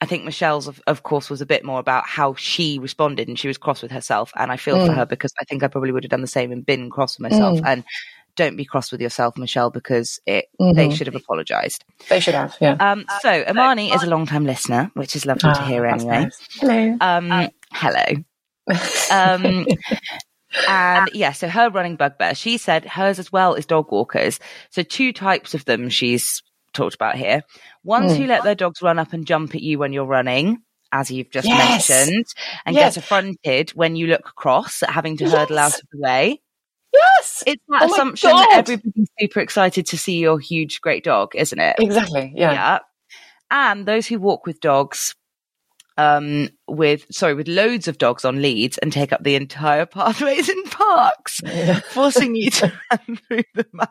I think Michelle's, of, of course, was a bit more about how she responded, and she was cross with herself. And I feel for Mm. her because I think I probably would have done the same and been cross with myself. Mm. And don't be cross with yourself, Michelle, because it they Mhm. should have apologized. They should have. Yeah. Um, so Imani is a long time listener, which is lovely to Ah, hear anyway. nice. Hello. Um, hello. Um, and yeah, so her running bugbear, she said hers as well is dog walkers. So two types of them she's talked about here. Ones Hmm. who let their dogs run up and jump at you when you're running, as you've just Yes. mentioned, and Yes. get affronted when you look cross at having to hurdle out of the way. Yes. It's that Oh assumption that everybody's super excited to see your huge, great dog, isn't it? Exactly. Yeah. And those who walk with dogs, um, with sorry, with loads of dogs on leads and take up the entire pathways in parks, Yeah. forcing you to run through the mud.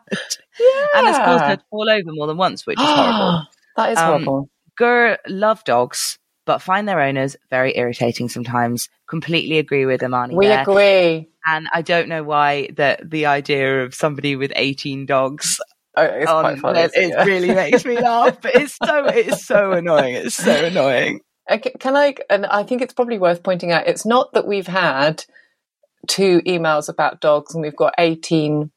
Yeah. And has caused her to fall over more than once, which is horrible. that is Um, horrible. Gur love dogs, but find their owners very irritating sometimes. Completely agree with Imani we there. agree. And I don't know why that the idea of somebody with 18 dogs Oh, it's quite funny. it, it really makes me laugh. But it's so it's so annoying. It's so annoying. Okay, Can I? And I think it's probably worth pointing out. It's not that we've had two emails about dogs, and we've got eighteen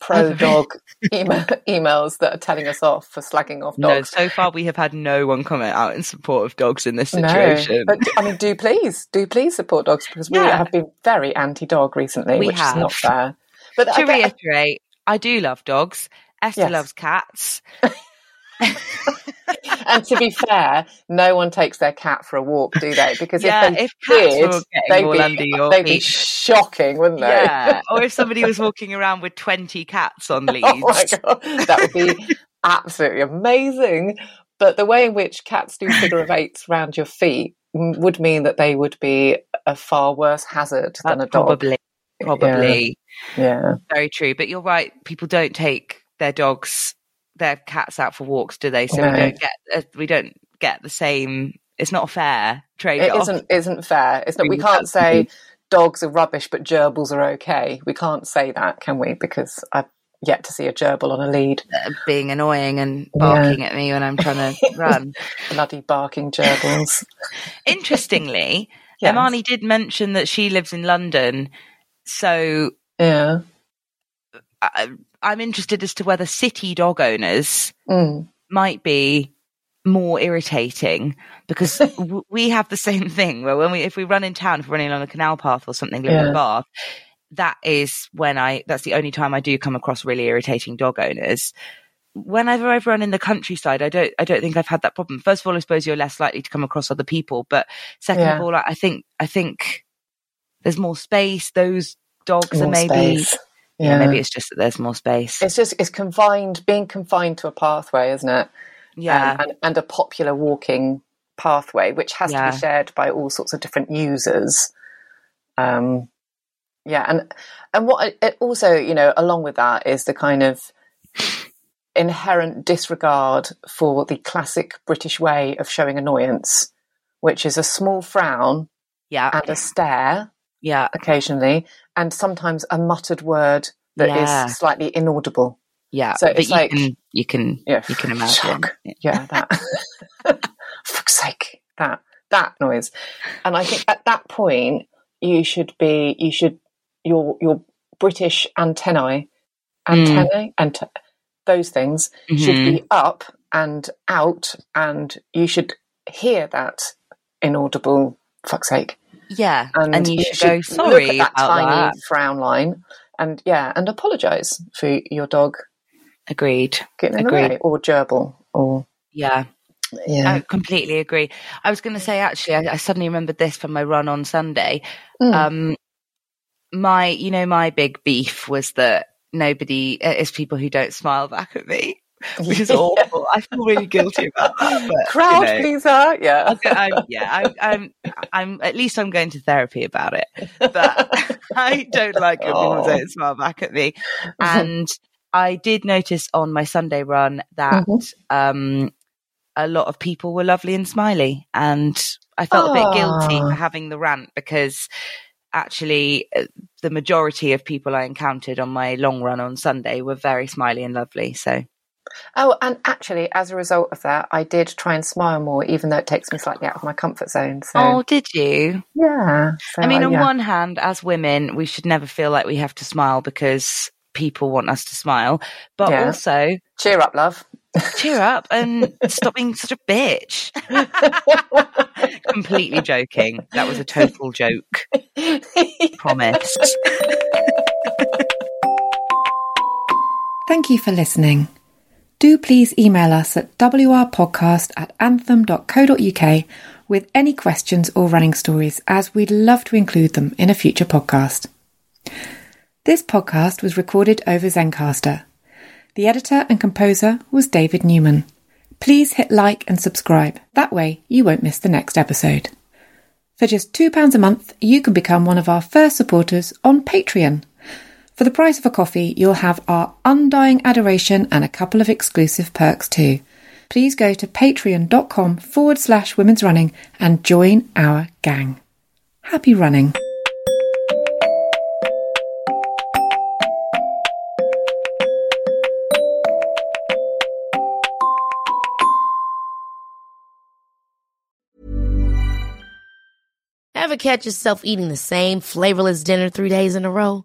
pro dog email, emails that are telling us off for slagging off No, dogs. so far we have had no one comment out in support of dogs in this No, situation. but I mean, do please, do please support dogs because we Yeah. have been very anti-dog recently, We which have. is not fair. But to I reiterate, I do love dogs. Esther Yes. loves cats. and to be fair, no one takes their cat for a walk, do they? Because Yeah, if they if did, they'd all be, under your they'd be shocking, wouldn't they? Yeah, or if somebody was walking around with twenty cats on leads. Oh my god, that would be absolutely amazing. But the way in which cats do figure of eights around your feet would mean that they would be a far worse hazard uh, than a dog. probably, probably Yeah. very true. But you're right. People don't take their dogs, their cats out for walks, do they? So No. we don't get uh, we don't get the same. It's not a fair trade It isn't isn't fair. It's not we can't say dogs are rubbish but gerbils are okay. We can't say that, can we? Because I've yet to see a gerbil on a lead. being annoying and barking at me when I'm trying to run. Bloody barking gerbils. Interestingly, Yes. Imani did mention that she lives in London, so Yeah. I, I'm interested as to whether city dog owners Mm. might be more irritating because w- we have the same thing where when we if we run in town if we're running along a canal path or something living Yeah. in Bath that is when I that's the only time I do come across really irritating dog owners whenever I've run in the countryside I don't I don't think I've had that problem first of all I suppose you're less likely to come across other people but second Yeah. of all I think I think there's more space those dogs are maybe space. Yeah maybe it's just that there's more space. It's just it's confined, being confined to a pathway, isn't it? yeah. Um, and, and a popular walking pathway, which has to be shared by all sorts of different users. Um, yeah, and and what it also, you know, along with that is the kind of inherent disregard for the classic British way of showing annoyance, which is a small frown yeah. and a stare yeah occasionally, and sometimes a muttered word that is Yeah. slightly inaudible. Yeah, So it's you like- can you can Yeah, you can imagine. shock. Yeah, that. Fuck's sake, that that noise. And I think at that point you should be you should your your British antennae antennae and those things should Mhm. be up and out, and you should hear that inaudible fuck's sake. Yeah, And, and, you, should, go look sorry at that about tiny that. frown line, and yeah, and apologise for your dog Agreed. getting in Agreed. the way, or gerbil, or Yeah, yeah. I completely agree. I was going to say actually, I, I suddenly remembered this from my run on Sunday. Mm. Um, my, you know, my big beef was that nobody uh, is people who don't smile back at me, which is awful. I feel really guilty about that. But, Crowd you know, pleaser, yeah. I'm, yeah, I, I'm, I'm, at least I'm going to therapy about it, but I don't like when people don't smile back at me. And I did notice on my Sunday run that, Mhm. um, a lot of people were lovely and smiley. And I felt a bit guilty Oh. for having the rant because actually uh, the majority of people I encountered on my long run on Sunday were very smiley and lovely. So Oh, and actually, as a result of that, I did try and smile more, even though it takes me slightly out of my comfort zone. So, Oh, did you? yeah. So, I mean, on yeah. one hand, as women, we should never feel like we have to smile because people want us to smile. But Yeah. also, cheer up, love. cheer up and stop being such a bitch. Completely joking. That was a total joke. Promise. Thank you for listening. Do please email us at wrpodcast at anthem.co.uk with any questions or running stories, as we'd love to include them in a future podcast. This podcast was recorded over Zencastr. The editor and composer was David Newman. Please hit like and subscribe. That way you won't miss the next episode. For just £2 a month, you can become one of our first supporters on Patreon. For the price of a coffee, you'll have our undying adoration and a couple of exclusive perks too. Please go to patreon.com forward slash women's running and join our gang. Happy running. Ever catch yourself eating the same flavorless dinner three days in a row?